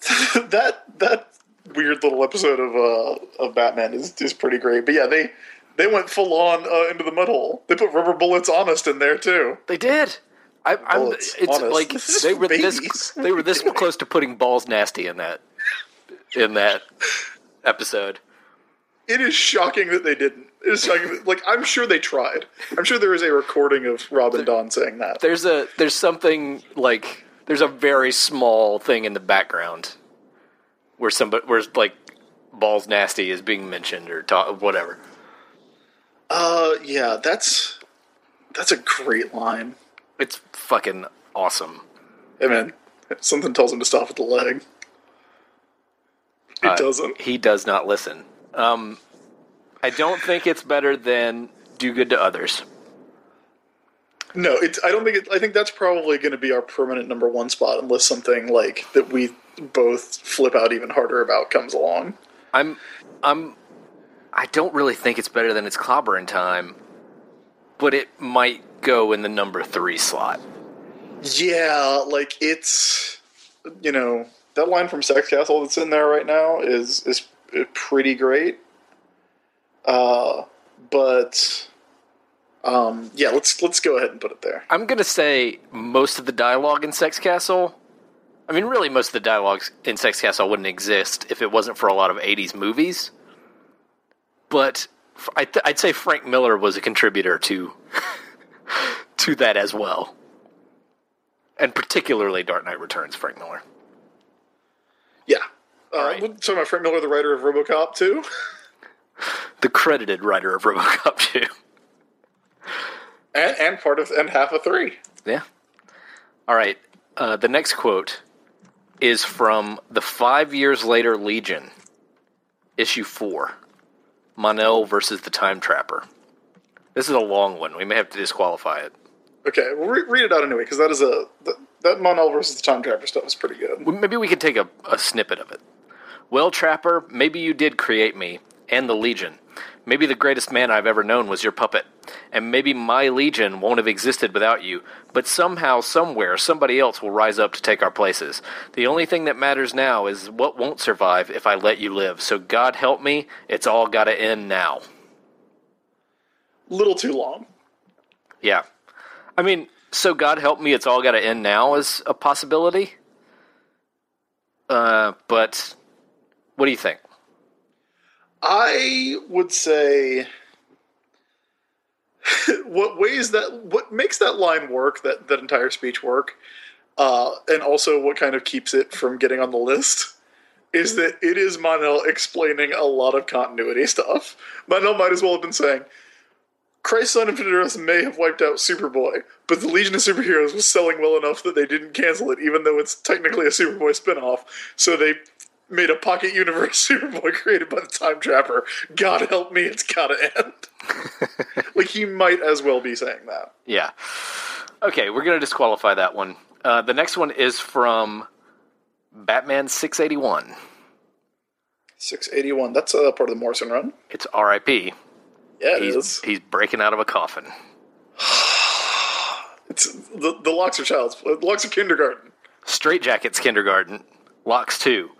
(laughs) that that weird little episode of uh of Batman is is pretty great. But yeah, they they went full on uh, into the mud hole. They put rubber bullets honest in there too. They did. I, I'm, Bullets, it's honest. like they were babies. this they were this (laughs) close to putting balls nasty in that in that episode. It is shocking that they didn't. It is shocking. That, like I'm sure they tried. I'm sure there is a recording of Robin Don saying that. there's a there's something like there's a very small thing in the background where somebody where like balls nasty is being mentioned or ta- whatever. Uh, yeah, that's that's a great line. It's fucking awesome. Hey man, something tells him to stop at the leg. It Uh, doesn't. He does not listen. Um, I don't think it's better than do good to others. No, it's. I don't think. It, I think that's probably going to be our permanent number one spot, unless something like that we both flip out even harder about comes along. I'm I'm I don't really think it's better than its clobbering time, but it might go in the number three slot. Yeah, like it's. You know that line from Sex Castle that's in there right now is is pretty great. Uh, but. Um, yeah, let's let's go ahead and put it there. I'm gonna say most of the dialogue in Sex Castle. I mean, really, most of the dialogues in Sex Castle wouldn't exist if it wasn't for a lot of '80s movies. But I th- I'd say Frank Miller was a contributor to (laughs) to that as well, and particularly Dark Knight Returns. Frank Miller. Yeah. Uh, right. my friend Miller, the writer of RoboCop, too. (laughs) the credited writer of RoboCop 2. and, and part of and half of three. Yeah. All right. Uh, the next quote is from the Five Years Later Legion, issue four Mon-El versus the Time Trapper. This is a long one. We may have to disqualify it. Okay, well, re- read it out anyway, because that is a that, that Mon-El versus the Time Trapper stuff is pretty good. Maybe we can take a, a snippet of it. Well, Trapper, maybe you did create me and the Legion. Maybe the greatest man I've ever known was your puppet. And maybe my Legion won't have existed without you. But somehow, somewhere, somebody else will rise up to take our places. The only thing that matters now is what won't survive if I let you live. So, God help me, it's all got to end now. Little too long. Yeah. I mean, so God help me, it's all got to end now is a possibility. Uh, but what do you think? I would say (laughs) what ways that what makes that line work, that that entire speech work, uh, and also what kind of keeps it from getting on the list is that it is Mon-El explaining a lot of continuity (laughs) stuff. Mon-El might as well have been saying. Crisis on Infinite Earth may have wiped out Superboy, but the Legion of Superheroes was selling well enough that they didn't cancel it, even though it's technically a Superboy spinoff. So they made a pocket universe (laughs) Superboy created by the Time Trapper. God help me, it's gotta end. (laughs) like he might as well be saying that. Yeah. Okay, we're to disqualify that one. Uh, the next one is from Batman 681. 681. That's a part of the Morrison run. It's R.I.P. Yeah, it He's, is. he's breaking out of a coffin. (sighs) It's the, the locks are child's locks are kindergarten. Straight Jackets Kindergarten. Locks 2.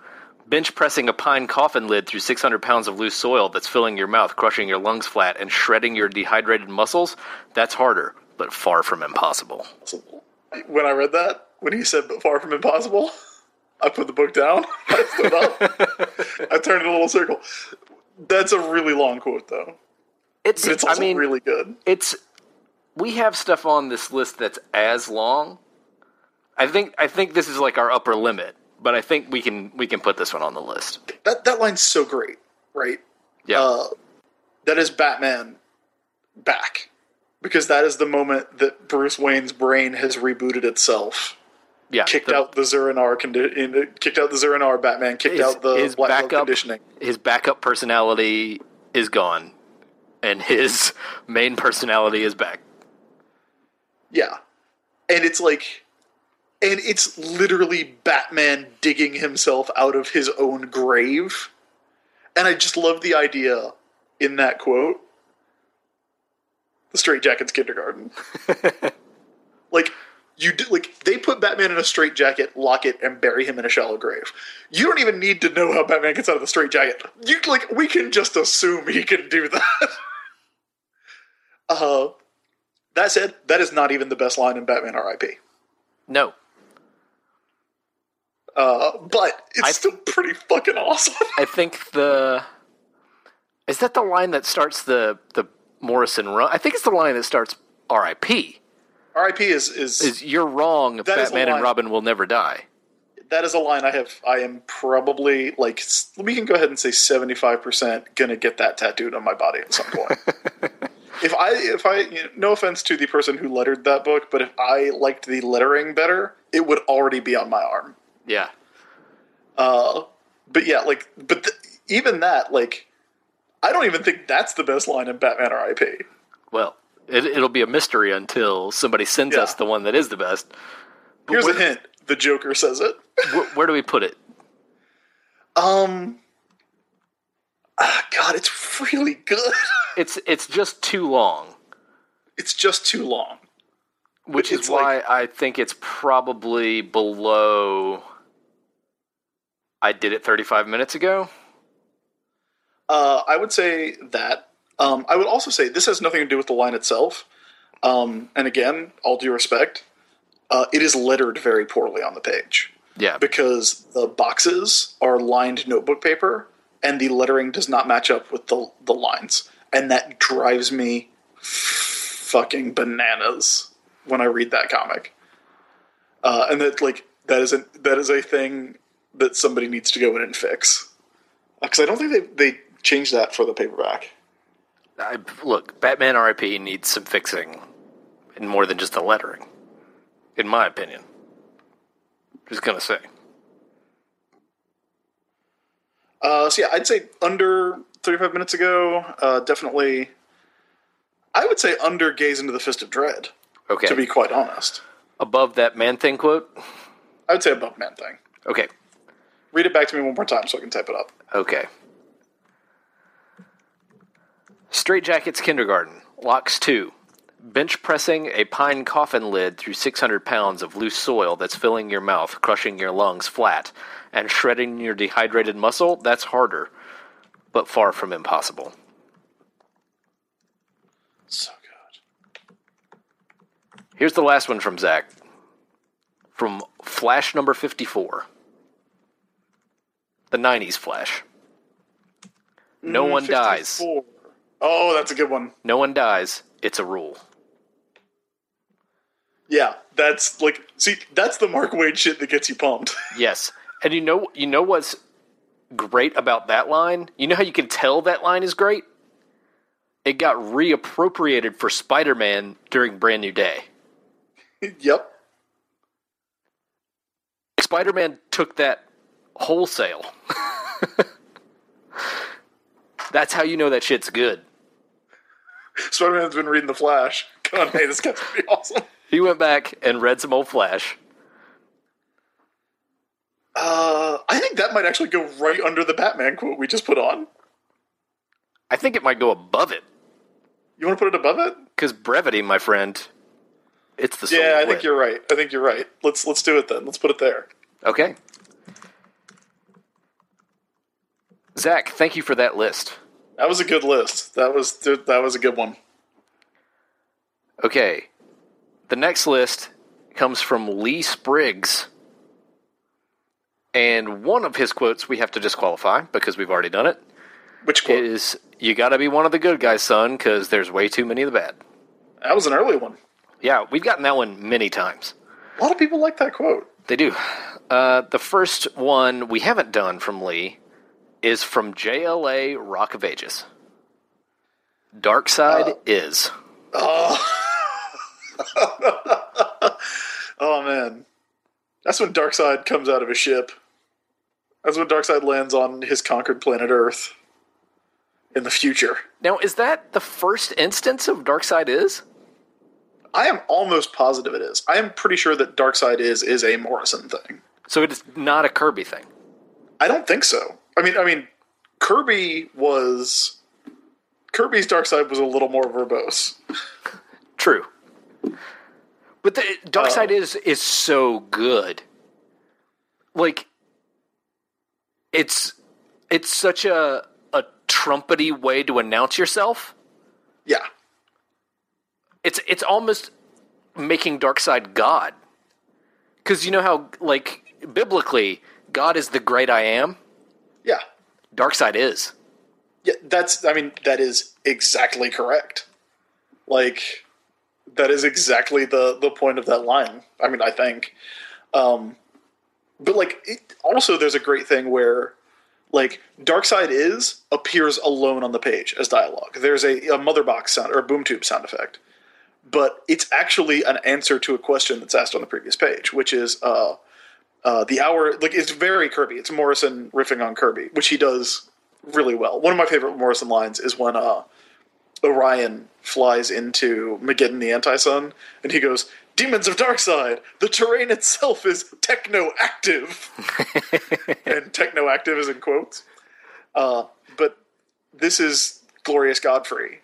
Bench pressing a pine coffin lid through 600 pounds of loose soil that's filling your mouth, crushing your lungs flat, and shredding your dehydrated muscles? That's harder. but far from impossible. When I read that, when he said "but far from impossible," I put the book down. (laughs) I stood up. (laughs) I turned in a little circle. That's a really long quote, though. It's, But it's also I mean, really good. it's we have stuff on this list that's as long. I think I think this is like our upper limit, but I think we can we can put this one on the list. That that line's so great, right? Yeah. Uh, that is Batman back because that is the moment that Bruce Wayne's brain has rebooted itself. yeah. Kicked the- out the Zur-En-Arrh condi- kicked out the Zur-En-Arrh Batman, kicked his, out the his Black backup conditioning. his backup personality is gone and his (laughs) main personality is back. Yeah. And it's like and it's literally Batman digging himself out of his own grave. And I just love the idea in that quote. The straight jacket's kindergarten. (laughs) like you do, like they put Batman in a straight jacket, lock it, and bury him in a shallow grave. You don't even need to know how Batman gets out of the straight jacket. You like we can just assume he can do that. (laughs) uh that said, that is not even the best line in Batman R.I.P. No. Uh, but it's I- still pretty fucking awesome. I think the is that the line that starts the the Morrison run. I think it's the line that starts R.I.P. R.I.P. is is, Is you're wrong. That is a Batman and. Robin will never die. that is a line I have. I am probably like we can go ahead and say seventy five percent gonna get that tattooed on my body at some point. (laughs) if I if I you know, no offense to the person who lettered that book, but if I liked the lettering better, it would already be on my arm. Yeah. Uh, but yeah, like, but th- even that, like, I don't even think that's the best line in Batman R.I.P. Well, it, it'll be a mystery until somebody sends Yeah. us the one that is the best. But Here's where, a hint: the Joker says it. (laughs) where, where do we put it? Um, ah, God, it's really good. (laughs) It's it's just too long, it's just too long. which It's is why I think it's probably below. I did it 35 minutes ago. Uh, I would say that. Um, I would also say this has nothing to do with the line itself. Um, and again, all due respect, uh, it is lettered very poorly on the page Yeah, because the boxes are lined notebook paper and the lettering does not match up with the the lines, and that drives me fucking bananas when I read that comic. Uh, and that like that is a that is a thing that somebody needs to go in and fix because I don't think they they changed that for the paperback. I, look, Batman R.I.P. needs some fixing, and more than just the lettering, in my opinion. Just gonna say. Uh, so yeah, I'd say under 35 minutes ago, uh, definitely. I would say under Gaze into the Fist of Dread, Okay. to be quite honest. Above that man thing quote. I would say above Man Thing. Okay. Read it back to me one more time so I can type it up. Okay. Straight Jackets Kindergarten, Locks 2. Bench pressing a pine coffin lid through 600 pounds of loose soil that's filling your mouth, crushing your lungs flat, and shredding your dehydrated muscle, that's harder, but far from impossible. So good. Here's the last one from Zach. From Flash number 54. The 90s Flash. No mm, one dies. Oh, that's a good one. No one dies. It's a rule. Yeah, that's like, see, that's the Mark Waid shit that gets you pumped. (laughs) Yes. And you know you know what's great about that line? You know how you can tell that line is great? It got reappropriated for Spider-Man during Brand New Day. (laughs) yep. Spider-Man took that wholesale. (laughs) That's how you know that shit's good. Spider Man's been reading The Flash. God, hey, this guy's pretty awesome. He went back and read some old Flash. Uh, I think that might actually go right under the Batman quote we just put on. I think it might go above it You want to put it above it? because brevity, my friend, it's the Yeah, I think you're right. I think you're right. Let's let's do it then. Let's put it there. Okay. Zach, thank you for that list. That was a good list. That was that was a good one. Okay, The next list comes from Lee Spriggs. And one of his quotes we have to disqualify because we've already done it. Which quote? Is you got to be one of the good guys, son, because there's way too many of the bad. that was an early one. Yeah, we've gotten that one many times. A lot of people like that quote. They do. Uh, the first one we haven't done from Lee is from JLA Rock of Ages. Darkseid uh, is. Oh (laughs) oh man, that's when Darkseid comes out of his ship. That's when Darkseid lands on his conquered planet Earth in the future. Now, is that the first instance of Darkseid is? I am almost positive it is. I am pretty sure that Darkseid is is a Morrison thing. So it's not a Kirby thing. I don't think so. I mean, I mean, Kirby was Kirby's Darkseid was a little more verbose. True. But the Darkseid uh. is is so good. Like it's it's such a a trumpety way to announce yourself. Yeah, It's it's almost making Darkseid God. Cuz you know how like biblically God is the great I am. Yeah, Darkseid is. yeah. That's. I mean, that is exactly correct. Like, that is exactly the the point of that line. I mean, I think. Um, but like, it, also, there's a great thing where, like, Darkseid is appears alone on the page as dialogue. There's a, a mother box sound or a boom tube sound effect, but it's actually an answer to a question that's asked on the previous page, which is uh, uh, the hour. Like, it's very Kirby. It's Morrison riffing on Kirby, which he does really well. One of my favorite Morrison lines is when uh, Orion flies into Mageddon the Anti Sun, and he goes, Demons of Darkseid, the terrain itself is techno active. (laughs) and techno active is in quotes. Uh, but this is Glorious Godfrey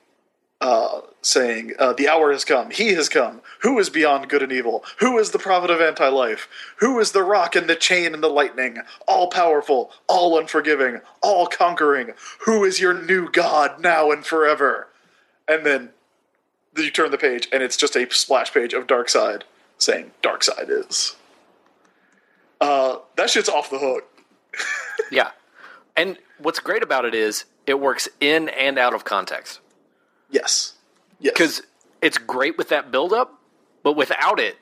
uh, saying, uh, The hour has come, he has come. Who is beyond good and evil? Who is the prophet of anti life? Who is the rock and the chain and the lightning? All powerful, all unforgiving, all conquering. Who is your new God now and forever? And then you turn the page, and it's just a splash page of Darkseid saying, Darkseid is. Uh, that shit's off the hook. (laughs) Yeah. And what's great about it is it works in and out of context. Yes. Yes. because it's great with that buildup, but without it,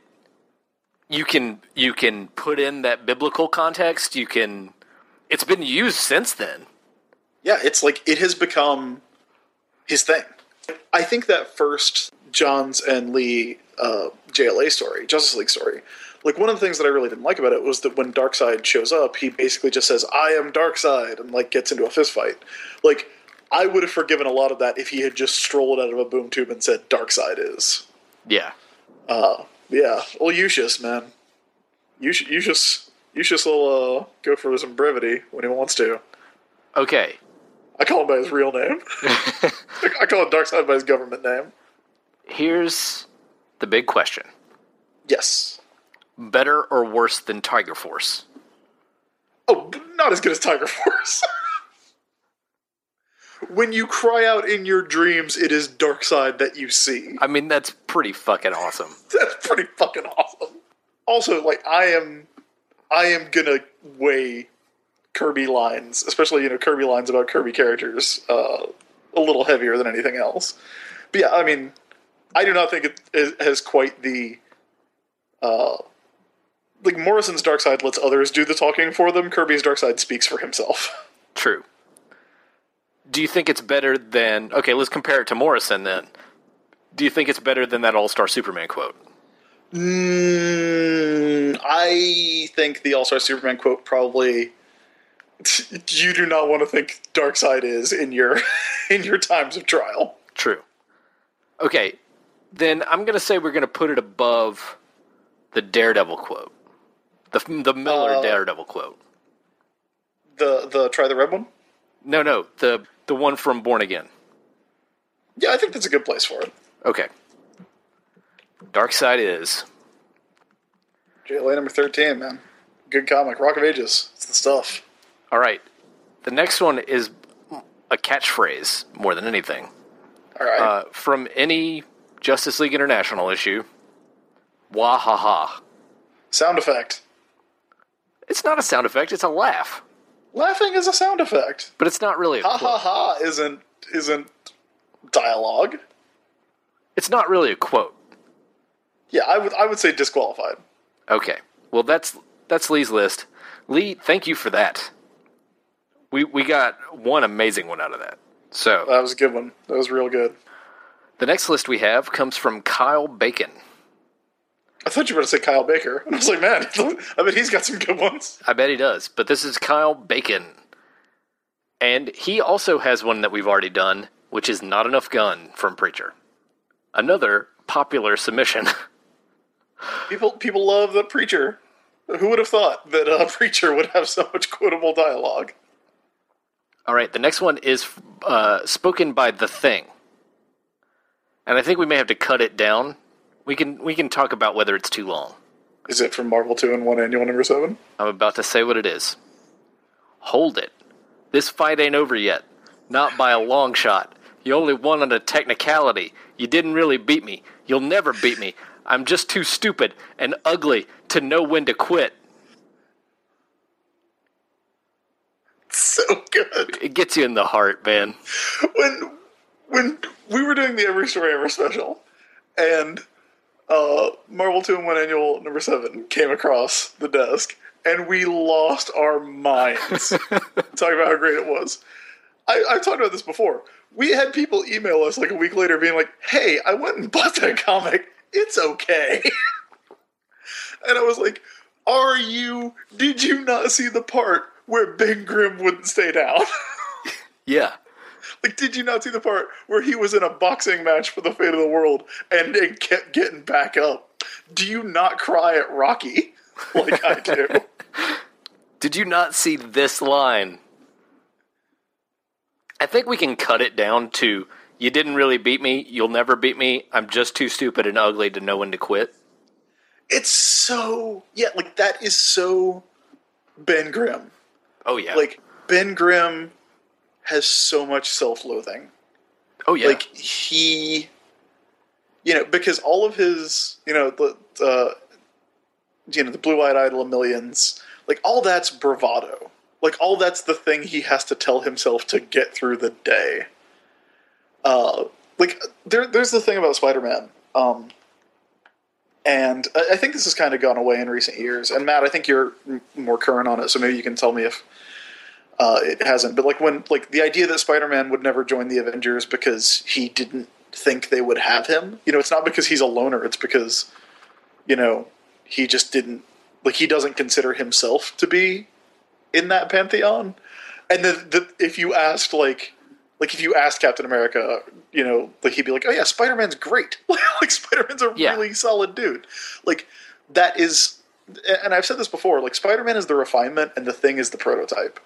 you can you can put in that biblical context. You can. It's been used since then. Yeah, it's like it has become his thing. I think that first Johns and Lee uh, JLA story, Justice League story, like one of the things that I really didn't like about it was that when Darkseid shows up, he basically just says, "I am Darkseid," and like gets into a fist fight. Like I would have forgiven a lot of that if he had just strolled out of a boom tube and said, "Darkseid is." Yeah, Uh, Yeah, well, Lucius, man, Lucius, Lucius, Lucius will uh, go for some brevity when he wants to. okay. I call him by his real name. (laughs) (laughs) I call him Darkseid by his government name. Here's the big question: Yes. Better or worse than Tiger Force? Oh, not as good as Tiger Force. (laughs) when you cry out in your dreams, it is Darkseid that you see. I mean, that's pretty fucking awesome. (laughs) That's pretty fucking awesome. Also, like I am, I am gonna weigh Kirby lines, especially you know Kirby lines about Kirby characters, uh, a little heavier than anything else. But yeah, I mean, I do not think it, it has quite the. Uh, like Morrison's Darkseid lets others do the talking for them. Kirby's Darkseid speaks for himself. (laughs) True. Do you think it's better than? Okay, let's compare it to Morrison then. Do you think it's better than that All Star Superman quote? Mm, I think the All Star Superman quote probably. (laughs) You do not want to think Darkseid is in your (laughs) in your times of trial. True. Okay, then I'm going to say we're going to put it above the Daredevil quote, the the Miller Uh, Daredevil quote. The the try the red one. No, no, the the one from Born Again. Yeah, I think that's a good place for it. Okay. Darkseid is JLA number thirteen, man. Good comic, Rock of Ages. It's the stuff. all right. The next one is a catchphrase more than anything All right. uh, from any Justice League International issue. Wahaha. Sound effect. It's not a sound effect, it's a laugh. Laughing is a sound effect. But it's not really a Ha quote. ha ha isn't isn't dialogue. It's not really a quote. Yeah, I would I would say disqualified. Okay. Well, that's that's Lee's list. Lee, thank you for that. We we got one amazing one out of that. So That was a good one. That was real good. the next list we have comes from Kyle Bacon. I thought you were going to say Kyle Baker, and I was like, man, (laughs) I bet he's got some good ones. I bet he does, but this is Kyle Bacon. And he also has one that we've already done, which is Not Enough Gun from Preacher. Another popular submission. (laughs) People people love the preacher. Who would have thought that a (laughs) preacher would have so much quotable dialogue? All right, the next one is uh, spoken by The Thing. And I think we may have to cut it down. We can we can talk about whether it's too long. Is it from Marvel Two-in-One Annual Number Seven? I'm about to say what it is. Hold it. This fight ain't over yet. Not by a long shot. You only won on a technicality. You didn't really beat me. You'll never beat me. I'm just too stupid and ugly to know when to quit. So good. It gets you in the heart, man. when when we were doing the Every Story Ever special, and uh, Marvel Two-in-One Annual Number Seven came across the desk, and we lost our minds (laughs) talking about how great it was. I, I've talked about this before. We had people email us like a week later, being like, "Hey, I went and (laughs) bought that comic. It's okay." (laughs) and I was like, "Are you? Did you not see the part where Ben Grimm wouldn't stay down?" Yeah. Like, did you not see the part where he was in a boxing match for the fate of the world and, and kept getting back up? Do you not cry at Rocky (laughs) like I do? (laughs) Did you not see this line? I think we can cut it down to you didn't really beat me, you'll never beat me, I'm just too stupid and ugly to know when to quit. it's so yeah, like that is so Ben Grimm. Oh yeah. Like Ben Grimm has so much self-loathing. oh yeah. Like he, you know, because all of his, you know, the uh, you know, the blue-eyed idol of millions, like all that's bravado. Like all that's the thing he has to tell himself to get through the day. Uh, like there, there's the thing about Spider-Man, um, and I, I think this has kind of gone away in recent years. And Matt, I think you're more current on it, so maybe you can tell me if uh, it hasn't. But like when like the idea that Spider-Man would never join the Avengers because he didn't think they would have him. You know, it's not because he's a loner. It's because you know he just didn't like he doesn't consider himself to be in that pantheon. And then the, if you asked like like if you asked Captain America, you know, like he'd be like, "Oh yeah, Spider-Man's great. (laughs) like Spider-Man's a Yeah. really solid dude." Like that is and I've said this before, like Spider-Man is the refinement and the thing is the prototype.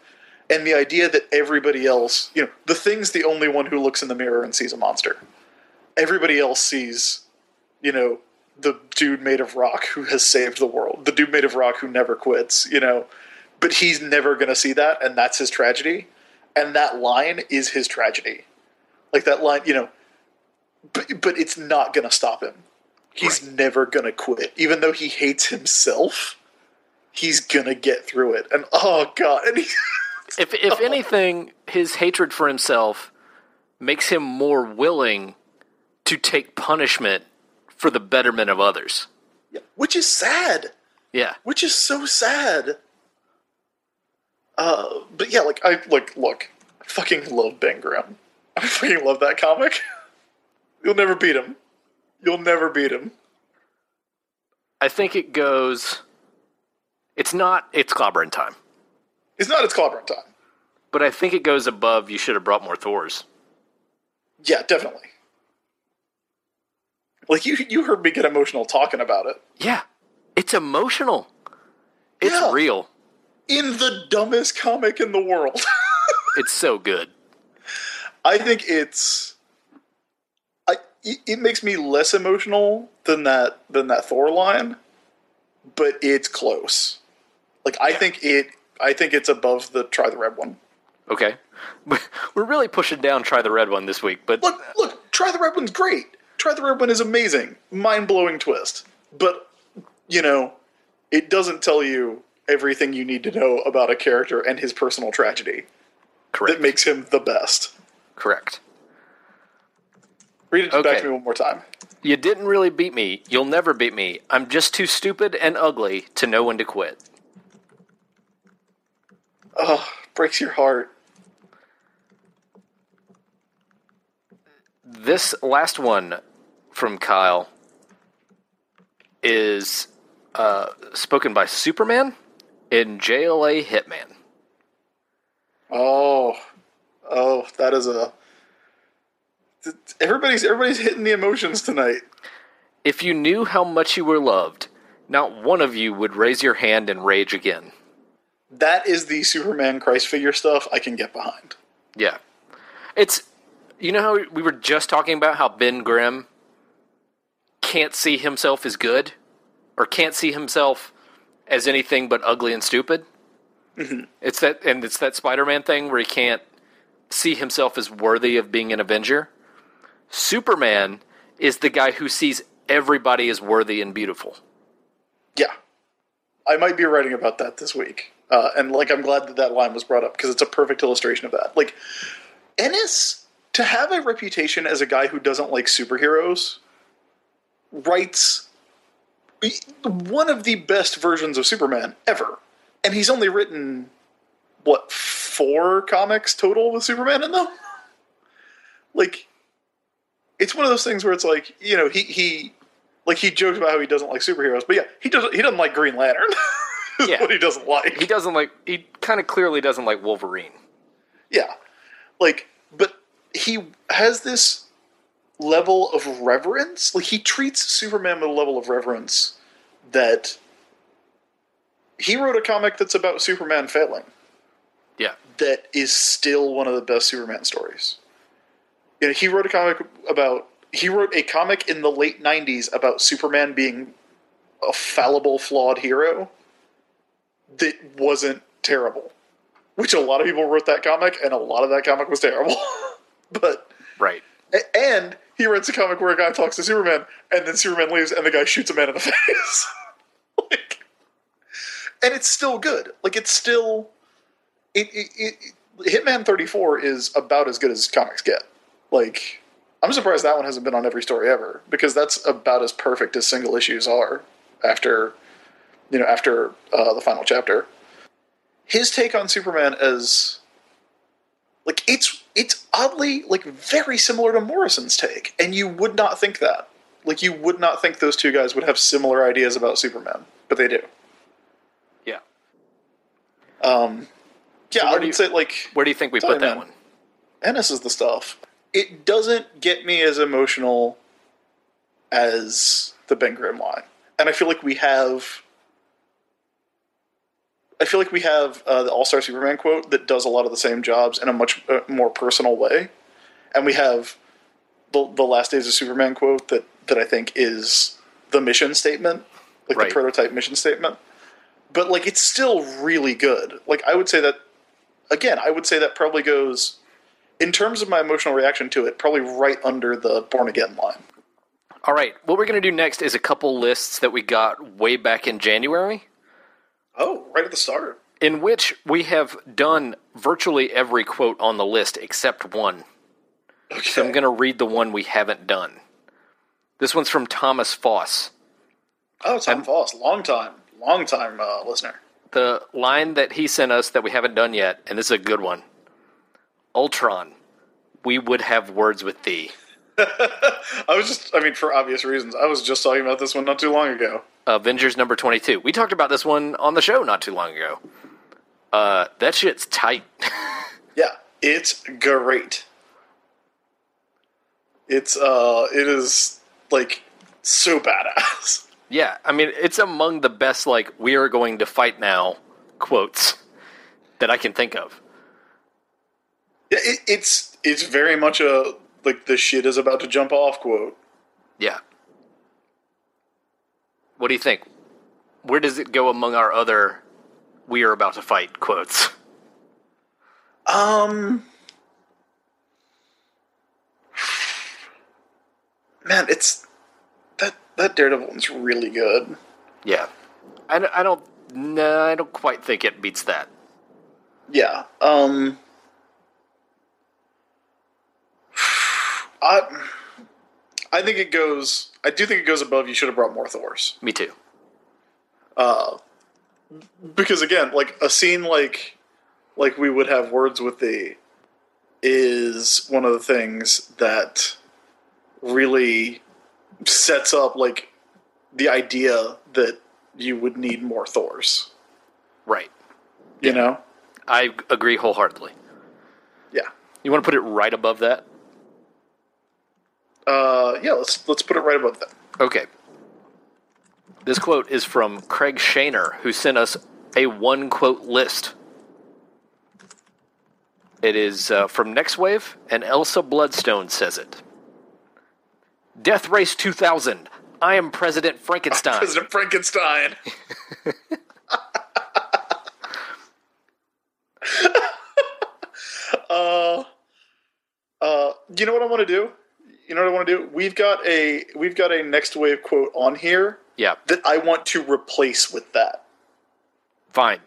And the idea that everybody else, you know, the thing's the only one who looks in the mirror and sees a monster. Everybody else sees, you know, the dude made of rock who has saved the world, the dude made of rock who never quits, you know. But he's never going to see that, and that's his tragedy. And that line is his tragedy. Like that line, you know, but, but it's not going to stop him. He's never going to quit. Even though he hates himself, he's going to get through it. And oh, God. And he, (laughs) if if anything, his hatred for himself makes him more willing to take punishment for the betterment of others. Yeah, which is sad. Yeah. which is so sad. Uh, but yeah, like I like look, I fucking love Ben Grimm. I fucking love that comic. (laughs) You'll never beat him. You'll never beat him. I think it goes it's not it's clobbering time. It's not its clobbering time. But I think it goes above you should have brought more Thors. Yeah, definitely. Like you, you heard me get emotional talking about it Yeah. It's emotional. It's Yeah. real. in the dumbest comic in the world. (laughs) It's so good. I think it's. I it it makes me less emotional than that than that Thor line, but it's close. Like I think it. I think it's above the try the red one. Okay. (laughs) We're really pushing down try the red one this week, but Look, look, try the red one's great. Try the red one is amazing, mind blowing twist. But you know, it doesn't tell you everything you need to know about a character and his personal tragedy Correct. that makes him the best. Correct. Read it back to me one more time. You didn't really beat me. You'll never beat me. I'm just too stupid and ugly to know when to quit. Oh, breaks your heart. This last one from Kyle is uh, spoken by Superman in JLA Hitman. Oh, oh, that is a. Everybody's everybody's hitting the emotions tonight. If you knew how much you were loved, not one of you would raise your hand and rage again. That is the Superman Christ figure stuff I can get behind. Yeah. It's you know how we were just talking about how Ben Grimm can't see himself as good or can't see himself as anything but ugly and stupid? Mm-hmm. It's that and it's that Spider-Man thing where he can't see himself as worthy of being an Avenger. Superman is the guy who sees everybody as worthy and beautiful. Yeah, I might be writing about that this week, uh, and like I'm glad that that line was brought up because it's a perfect illustration of that. Like Ennis, to have a reputation as a guy who doesn't like superheroes, writes one of the best versions of Superman ever, and he's only written what four comics total with Superman in them. Like, it's one of those things where it's like you know he he like he jokes about how he doesn't like superheroes, but yeah, he doesn't he doesn't like Green Lantern. (laughs) (laughs) Yeah. what he doesn't like. He doesn't like he kind of clearly doesn't like Wolverine. Yeah. Like, but he has this level of reverence. Like, he treats Superman with a level of reverence that he wrote a comic that's about Superman failing Yeah. that is still one of the best Superman stories. You know, he wrote a comic about he wrote a comic in the late '90s about Superman being a fallible, flawed hero that wasn't terrible. Which a lot of people wrote that comic, and a lot of that comic was terrible. (laughs) but Right. and he writes a comic where a guy talks to Superman, and then Superman leaves, and the guy shoots a man in the (laughs) face. like, and it's still good. Like it's still, it, it, it, Hitman Thirty Four is about as good as comics get. Like, I'm surprised that one hasn't been on every story ever because that's about as perfect as single issues are after, you know, after uh, the final chapter. His take on Superman as like it's it's oddly like very similar to Morrison's take, and you would not think that. Like you would not think those two guys would have similar ideas about Superman, but they do. Yeah. Um, yeah, So I would do you- say like Where do you think we put that man. one? Ennis is the stuff. It doesn't get me as emotional as the Ben Grimm line, and I feel like we have. I feel like we have uh, the All Star Superman quote that does a lot of the same jobs in a much uh, more personal way, and we have the the Last Days of Superman quote that that I think is the mission statement, like Right. the prototype mission statement. But like it's still really good. Like I would say that again, I would say that probably goes in terms of my emotional reaction to it, probably right under the Born Again line. All right. What we're going to do next is a couple lists that we got way back in January, Oh, right at the start. in which we have done virtually every quote on the list except one. Okay. So I'm going to read the one we haven't done. This one's from Thomas Foss. oh, Tom Foss, long time, long time uh, listener. The line that he sent us that we haven't done yet, and this is a good one Ultron, we would have words with thee. (laughs) I was just, I mean, for obvious reasons, I was just talking about this one not too long ago. Avengers number 22. We talked about this one on the show not too long ago. Uh, that shit's tight. (laughs) Yeah, it's great. It's, uh, it is, like, so badass. (laughs) yeah, I mean, it's among the best, like, we are going to fight now quotes that I can think of. Yeah, it, it's, it's very much a, like, the shit is about to jump off quote. Yeah. What do you think? Where does it go among our other we are about to fight quotes? Um, man, it's that that Daredevil one's really good. Yeah, I, don't- I don't. No, I don't quite think it beats that. Yeah. Um (sighs) I I think it goes I do think it goes above you should have brought more Thors. Me too. Uh because again, like a scene like like we would have words with thee is one of the things that really sets up like the idea that you would need more Thors. Right. You know? I agree wholeheartedly. Yeah. You want to put it right above that? Uh yeah, let's let's put it right above that. Okay. This quote is from Craig Shaner, who sent us a one quote list. It is uh, from Nextwave, and Elsa Bloodstone says it. Death Race 2000. I am President Frankenstein. (laughs) President Frankenstein. (laughs) (laughs) uh, uh, you know what I want to do? You know what I want to do? We've got a we've got a Nextwave quote on here yeah, that I want to replace with that. fine.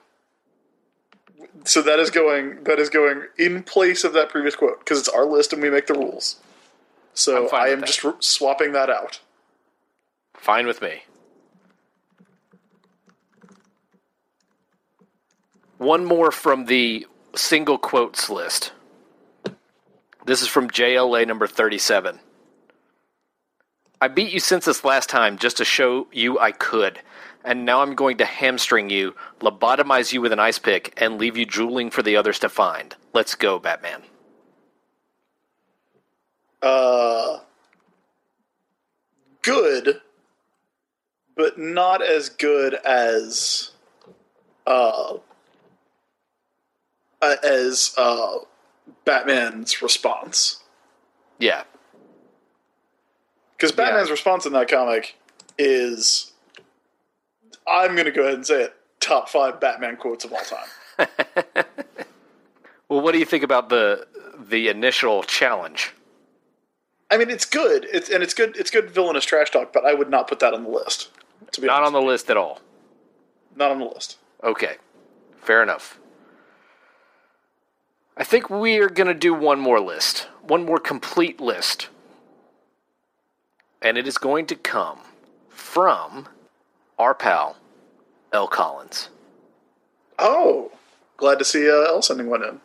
So that is going that is going in place of that previous quote because it's our list and we make the rules. So I am just swapping that out. Fine with me. One more from the single quotes list. This is from JLA number 37. I beat you since this last time just to show you I could. And now I'm going to hamstring you, lobotomize you with an ice pick, and leave you drooling for the others to find. Let's go, Batman. uh, good, but not as good as uh, uh, as uh, Batman's response. Yeah. Because Batman's response in that comic is, I'm going to go ahead and say it, top five Batman quotes of all time. (laughs) Well, what do you think about the the initial challenge? I mean, it's good. It's and it's good. It's good villainous trash talk, but I would not put that on the list. To be Not honest. on the list at all. not on the list. Okay, fair enough. I think we are going to do one more list, one more complete list. And it is going to come from our pal, Elle Collins. Oh, glad to see uh, Elle sending one in.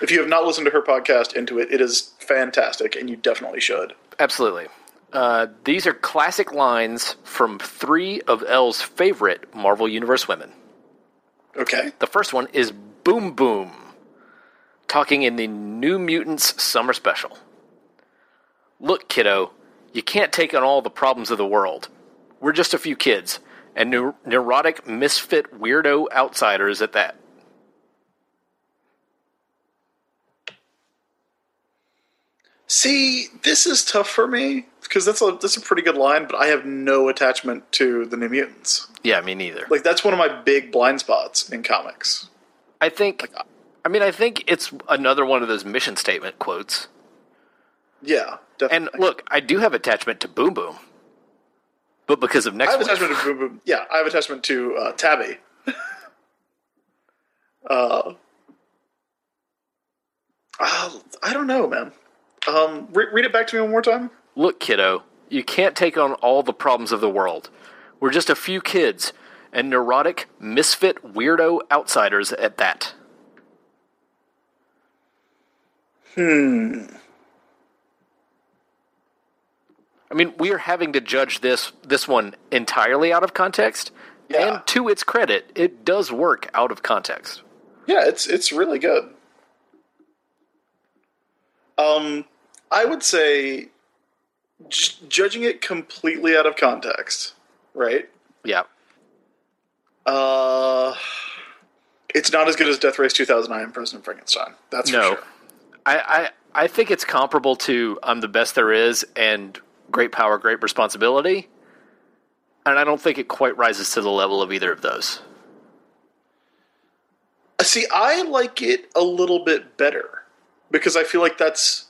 If you have not listened to her podcast, Into It, it is fantastic, and you definitely should. Absolutely. Uh, these are classic lines from three of Elle's favorite Marvel Universe women. Okay. The first one is Boom Boom, talking in the New Mutants Summer Special. Look, kiddo, you can't take on all the problems of the world. We're just a few kids, and neur- neurotic, misfit, weirdo outsiders at that. See, this is tough for me because that's a that's a pretty good line, but I have no attachment to the New Mutants. Yeah, me neither. Like that's one of my big blind spots in comics. I think, I mean, I think it's another one of those mission statement quotes. Yeah, And look, I do have attachment to Boom Boom, but because of next, I have Wave. attachment to Boom Boom. Yeah, I have attachment to uh, Tabby. (laughs) uh, uh, I don't know, man. Um, re- read it back to me one more time. Look, kiddo, you can't take on all the problems of the world. We're just a few kids, and neurotic, misfit, weirdo outsiders at that. Hmm. I mean, we are having to judge this this one entirely out of context, Yeah. and to its credit, it does work out of context. Yeah, it's it's really good. Um, I would say, j- judging it completely out of context, right? Yeah, Uh, it's not as good as Death Race 2009 and President Frankenstein. That's no, for sure. I, I I think it's comparable to "I'm the best there is" and "Great power, great responsibility," and I don't think it quite rises to the level of either of those. See, I like it a little bit better because I feel like that's.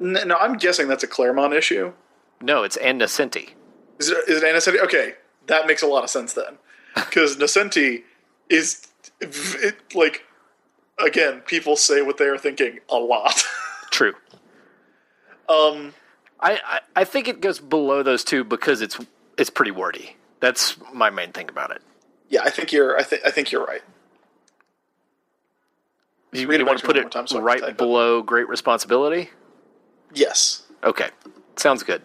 No, I'm guessing that's a Claremont issue. No, it's Ann Nocenti. Is it, is it City? Okay, that makes a lot of sense then, (laughs) because Nocenti is it, like again, people say what they are thinking a lot. (laughs) True. um, I, I I think it goes below those two because it's it's pretty wordy. That's my main thing about it. yeah, I think you're. I think I think you're right. You really want to put it time so right it. below great responsibility? Yes. Okay. Sounds good.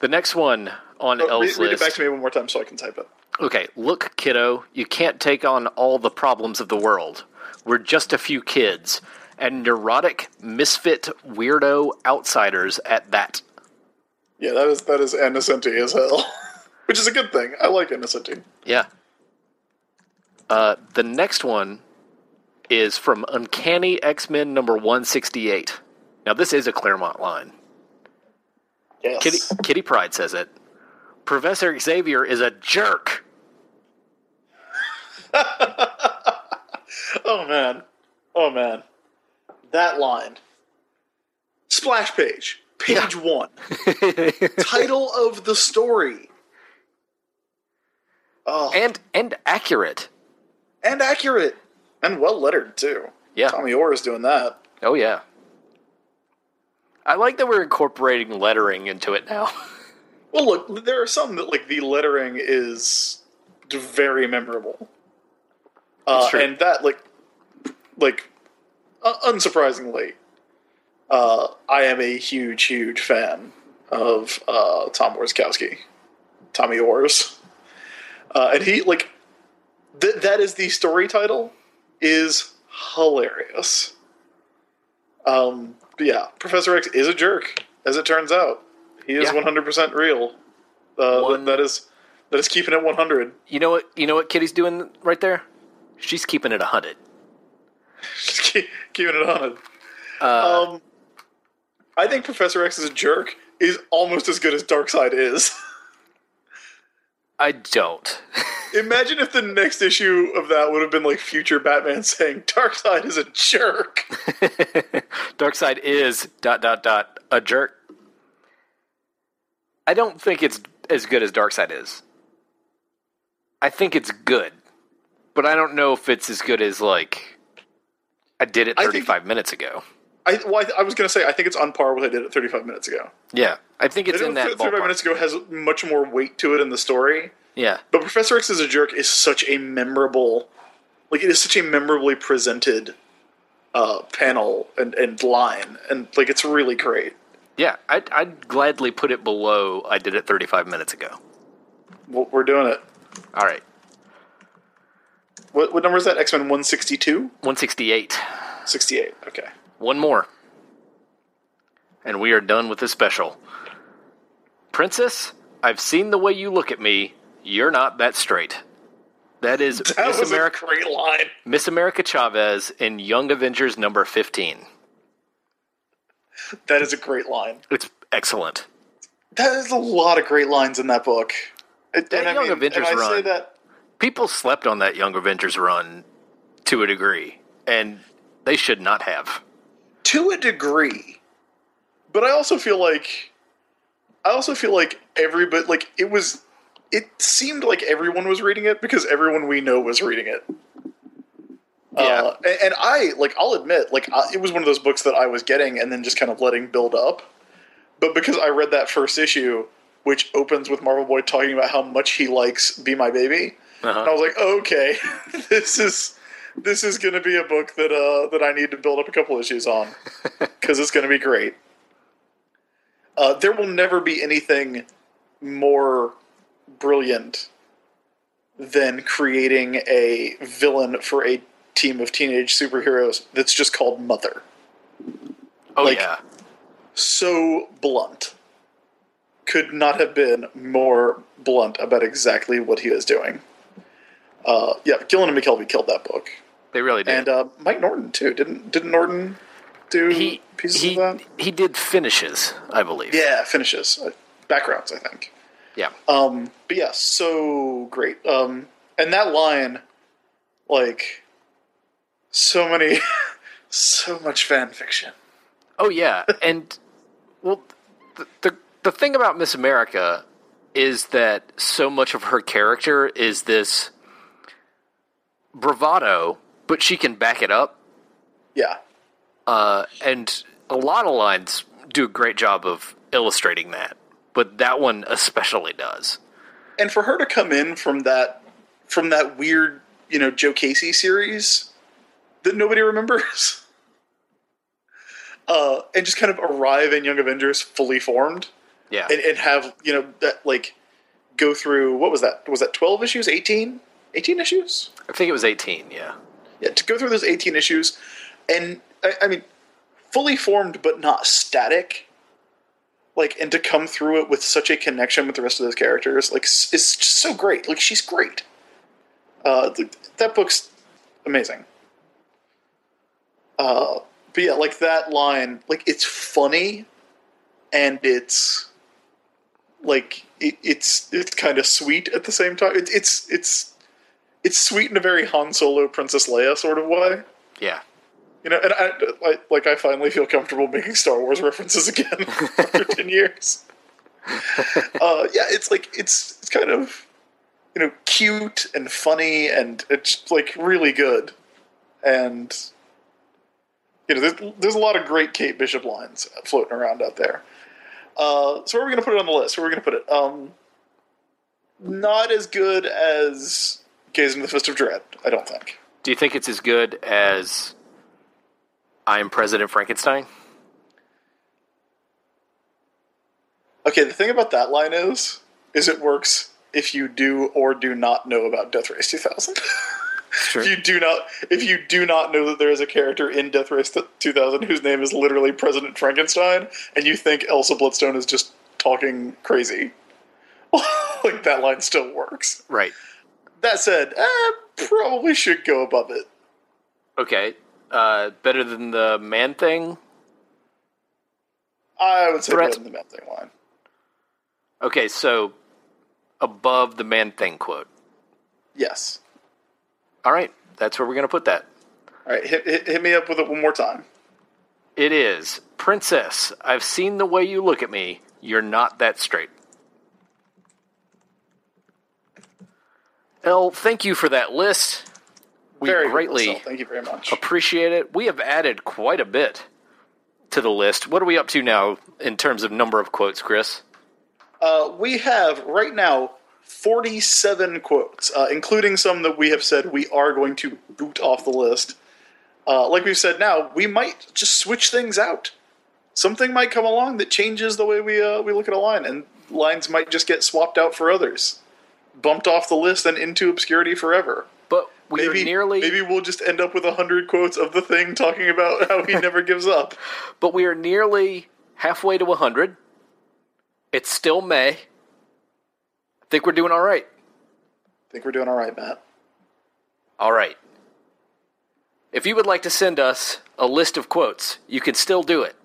The next one on Oh, read, L's read it back to me one more time so I can type it. Okay, look, kiddo, you can't take on all the problems of the world. We're just a few kids, and neurotic, misfit, weirdo outsiders at that. Yeah, that is that is Nocenti as hell, (laughs) which is a good thing. I like Nocenti. Yeah. Uh, the next one is from Uncanny X Men number 168. Now, this is a Claremont line. Yes. Kitty, Kitty Pryde says it. Professor Xavier is a jerk. (laughs) Oh man. Oh man. That line. Splash page. Page one. (laughs) Title of the story. Oh, and, and accurate. and accurate. accurate. And well lettered too. Yeah. Tommy Orr is doing that. Oh yeah. I like that we're incorporating lettering into it now. (laughs) Well, look, there are some that like the lettering is very memorable, uh, and that like, like, uh, unsurprisingly, uh, I am a huge, huge fan of uh, Tom Orzechowski, Tommy Orrs, uh, and he like th- that is the story title is hilarious. Um, yeah, Professor X is a jerk, as it turns out. He is one hundred percent real. Uh, One- that is that is keeping it one hundred. You know what? You know what Kitty's doing right there? She's keeping it a hundred. (laughs) Just keeping it on it. Uh, Um, I think Professor X is a jerk is almost as good as Darkseid is. I don't. (laughs) Imagine if the next issue of that would have been like future Batman saying Darkseid is a jerk. (laughs) Darkseid is dot dot dot a jerk. I don't think it's as good as Darkseid is. I think it's good, but I don't know if it's as good as like I did it I think- 35 minutes ago. I, well, I, I was going to say I think it's on par with I did it 35 minutes ago. Yeah, I think it's I in that 35 ballpark. minutes ago has much more weight to it in the story. Yeah, But Professor X is a jerk is such a memorable, like it is such a memorably presented uh, panel and, and line, and like it's really great. yeah. I'd, I'd gladly put it below I did it 35 minutes ago. Well, we're doing it. All right, What, what number is that? X Men 162? 168. 68. Okay. One more. And we are done with this special. Princess, I've seen the way you look at me. You're not that straight. That is (laughs) That Miss America, a great line. Miss America Chavez in Young Avengers number 15. That is a great line. It's excellent. That is a lot of great lines in that book. And, That and Young I mean, Avengers I say run. that People slept on that Young Avengers run to a degree, and they should not have. to a degree, but I also feel like I also feel like everybody like it was. It seemed like everyone was reading it because everyone we know was reading it. Yeah. Uh, and, and I like I'll admit like I, it was one of those books that I was getting and then just kind of letting build up. But because I read that first issue, which opens with Marvel Boy talking about how much he likes "Be My Baby," Uh-huh. I was like, okay, (laughs) this is this is going to be a book that uh, that I need to build up a couple issues on (laughs) because it's going to be great. Uh, there will never be anything more brilliant than creating a villain for a team of teenage superheroes that's just called Mother. Oh, like- yeah. So blunt. Could not have been more blunt about exactly what he was doing. Uh, yeah, Gillen and McKelvey killed that book, They really did. and uh, Mike Norton too. Didn't didn't Norton do he, pieces he, of that? he did finishes, I believe. Yeah, finishes, uh, backgrounds, I think. Yeah. Um, but yeah, so great. Um, and that line, like, so many, (laughs) so much fan fiction. Oh yeah, (laughs) and well, the, the the thing about Miss America is that so much of her character is this bravado, but she can back it up. Yeah. Uh, and a lot of lines do a great job of illustrating that, but that one especially does. And for her to come in from that from that weird, you know, Joe Casey series that nobody remembers. (laughs) Uh, and just kind of arrive in Young Avengers fully formed Yeah. and, and have, you know, that like go through what was that? Was that 12 issues? 18? 18 issues? I think it was 18, yeah. Yeah, to go through those 18 issues and I, I mean fully formed but not static. Like and to come through it with such a connection with the rest of those characters, like s- it's just so great. Like she's great. Uh, th- that book's amazing. Uh, but yeah, like that line, like it's funny, and it's like it, it's it's kind of sweet at the same time. It, it's it's it's sweet in a very Han Solo, Princess Leia sort of way. Yeah. You know, and I, I like I finally feel comfortable making Star Wars references again (laughs) after (laughs) ten years. Uh, yeah, it's like it's it's kind of you know cute and funny and it's like really good, and you know there's there's a lot of great Kate Bishop lines floating around out there. Uh, so where are we going to put it on the list? Where are we going to put it? Um, not as good as Gaze in the Fist of Dread, I don't think. Do you think it's as good as I am President Frankenstein? Okay, the thing about that line is, is it works if you do or do not know about Death Race 2000. (laughs) Sure. if you do not, if you do not know that there is a character in Death Race 2000 whose name is literally President Frankenstein, and you think Elsa Bloodstone is just talking crazy, (laughs) like that line still works. Right. That said, eh, probably should go above it. Okay. Uh, better than the man thing? I would say Threat. better than the Man Thing line. Okay, so above the man thing quote. Yes. All right, that's where we're going to put that. All right, hit, hit, hit me up with it one more time. It is Princess, I've seen the way you look at me. You're not that straight. Elle, thank you for that list. We Very greatly Marcel. Thank you very much. appreciate it. We have added quite a bit to the list. What are we up to now in terms of number of quotes, Chris? Uh, we have right now 47 quotes, uh, including some that we have said we are going to boot off the list. Uh, like we've said now, we might just switch things out. Something might come along that changes the way we uh, we look at a line, and lines might just get swapped out for others, bumped off the list and into obscurity forever. But we Maybe are nearly maybe we'll just end up with a hundred quotes of the thing talking about how he (laughs) never gives up. but we are nearly halfway to a 100. It's still May. I think we're doing all right. I think we're doing all right, Matt. All right. If you would like to send us a list of quotes, you can still do it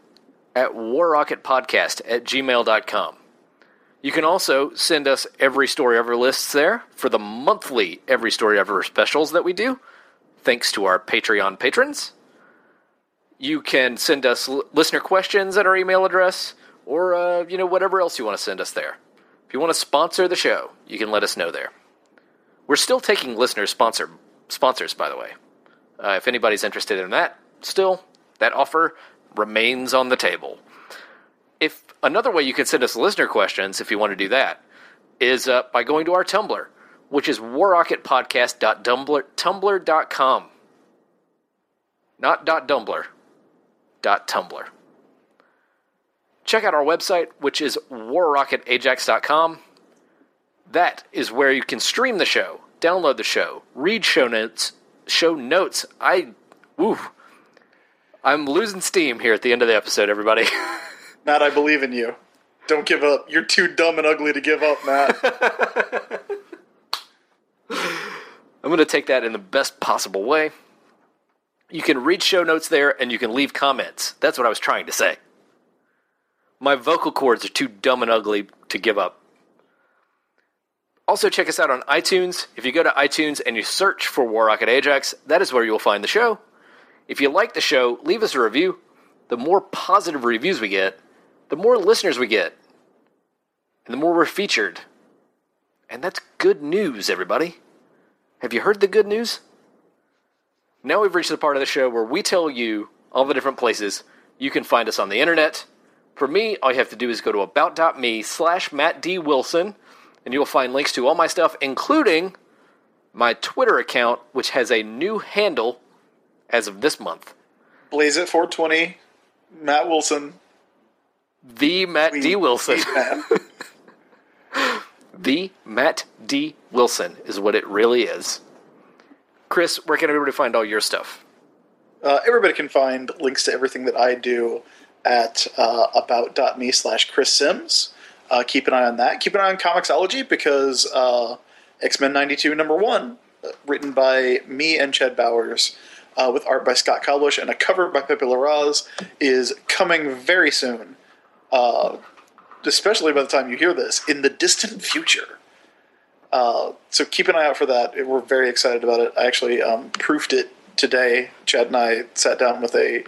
at warrocketpodcast at gmail.com. You can also send us every story ever lists there for the monthly every story ever specials that we do, thanks to our Patreon patrons. You can send us listener questions at our email address, or uh, you know whatever else you want to send us there. If you want to sponsor the show, you can let us know there. We're still taking listener sponsor sponsors, by the way. Uh, if anybody's interested in that, still that offer remains on the table. If another way you can send us listener questions, if you want to do that, is uh, by going to our Tumblr, which is warrocketpodcast.tumblr.com. Not dot .dumbler, dot .tumblr. Check out our website, which is warrocketajax.com. That is where you can stream the show, download the show, read show notes. Show notes. I, woo, I'm losing steam here at the end of the episode. Everybody, (laughs) Matt, I believe in you. Don't give up. You're too dumb and ugly to give up, Matt. (laughs) I'm going to take that in the best possible way. You can read show notes there, and you can leave comments. That's what I was trying to say. My vocal cords are too dumb and ugly to give up. Also, check us out on iTunes. If you go to iTunes and you search for War Rocket Ajax, that is where you'll find the show. If you like the show, leave us a review. The more positive reviews we get, the more listeners we get, and the more we're featured And that's good news, everybody. Have you heard the good news? Now we've reached the part of the show where we tell you all the different places you can find us on the internet. For me, all you have to do is go to about.me slash Matt D. Wilson, and you will find links to all my stuff, including my Twitter account, which has a new handle as of this month. Blaze it 420, Matt Wilson. The Matt D. Wilson. (laughs) The Matt D. Wilson is what it really is. Chris, where can everybody find all your stuff? Uh, everybody can find links to everything that I do at uh, about.me slash Chris Sims. Uh, keep an eye on that. Keep an eye on Comixology because uh, X Men 92 number one, uh, written by me and Chad Bowers, uh, with art by Scott Koblish and a cover by Pepe Larraz, is coming very soon. Uh, especially by the time you hear this, in the distant future. Uh, so keep an eye out for that. We're very excited about it. I actually um, proofed it today. Chad and I sat down with a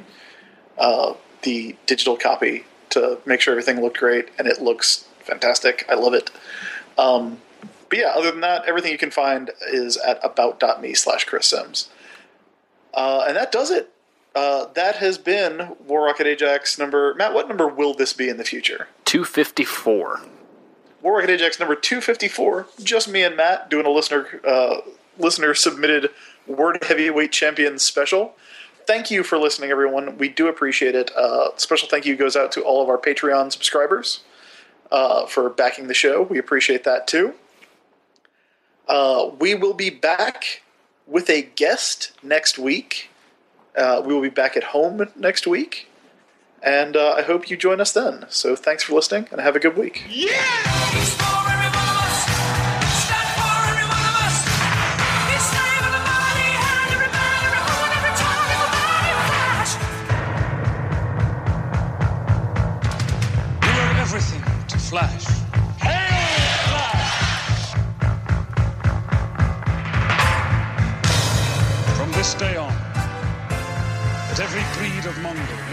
uh, the digital copy to make sure everything looked great, and it looks fantastic. I love it. Um, but yeah, other than that, everything you can find is at about.me slash Chris Sims. Uh, and that does it. Uh, that has been War Rocket Ajax number. Matt, what number will this be in the future? 254. War Rocket Ajax number 254. Just me and Matt doing a listener uh, listener submitted Word Heavyweight Champions special. Thank you for listening, everyone. We do appreciate it. Uh, special thank you goes out to all of our Patreon subscribers uh, for backing the show. We appreciate that too. Uh, we will be back with a guest next week. Uh, we will be back at home next week. And uh, I hope you join us then. So thanks for listening and have a good week. Everybody flash. We were everything to Flash. Hail Flash. From this day on, every breed of Mongol.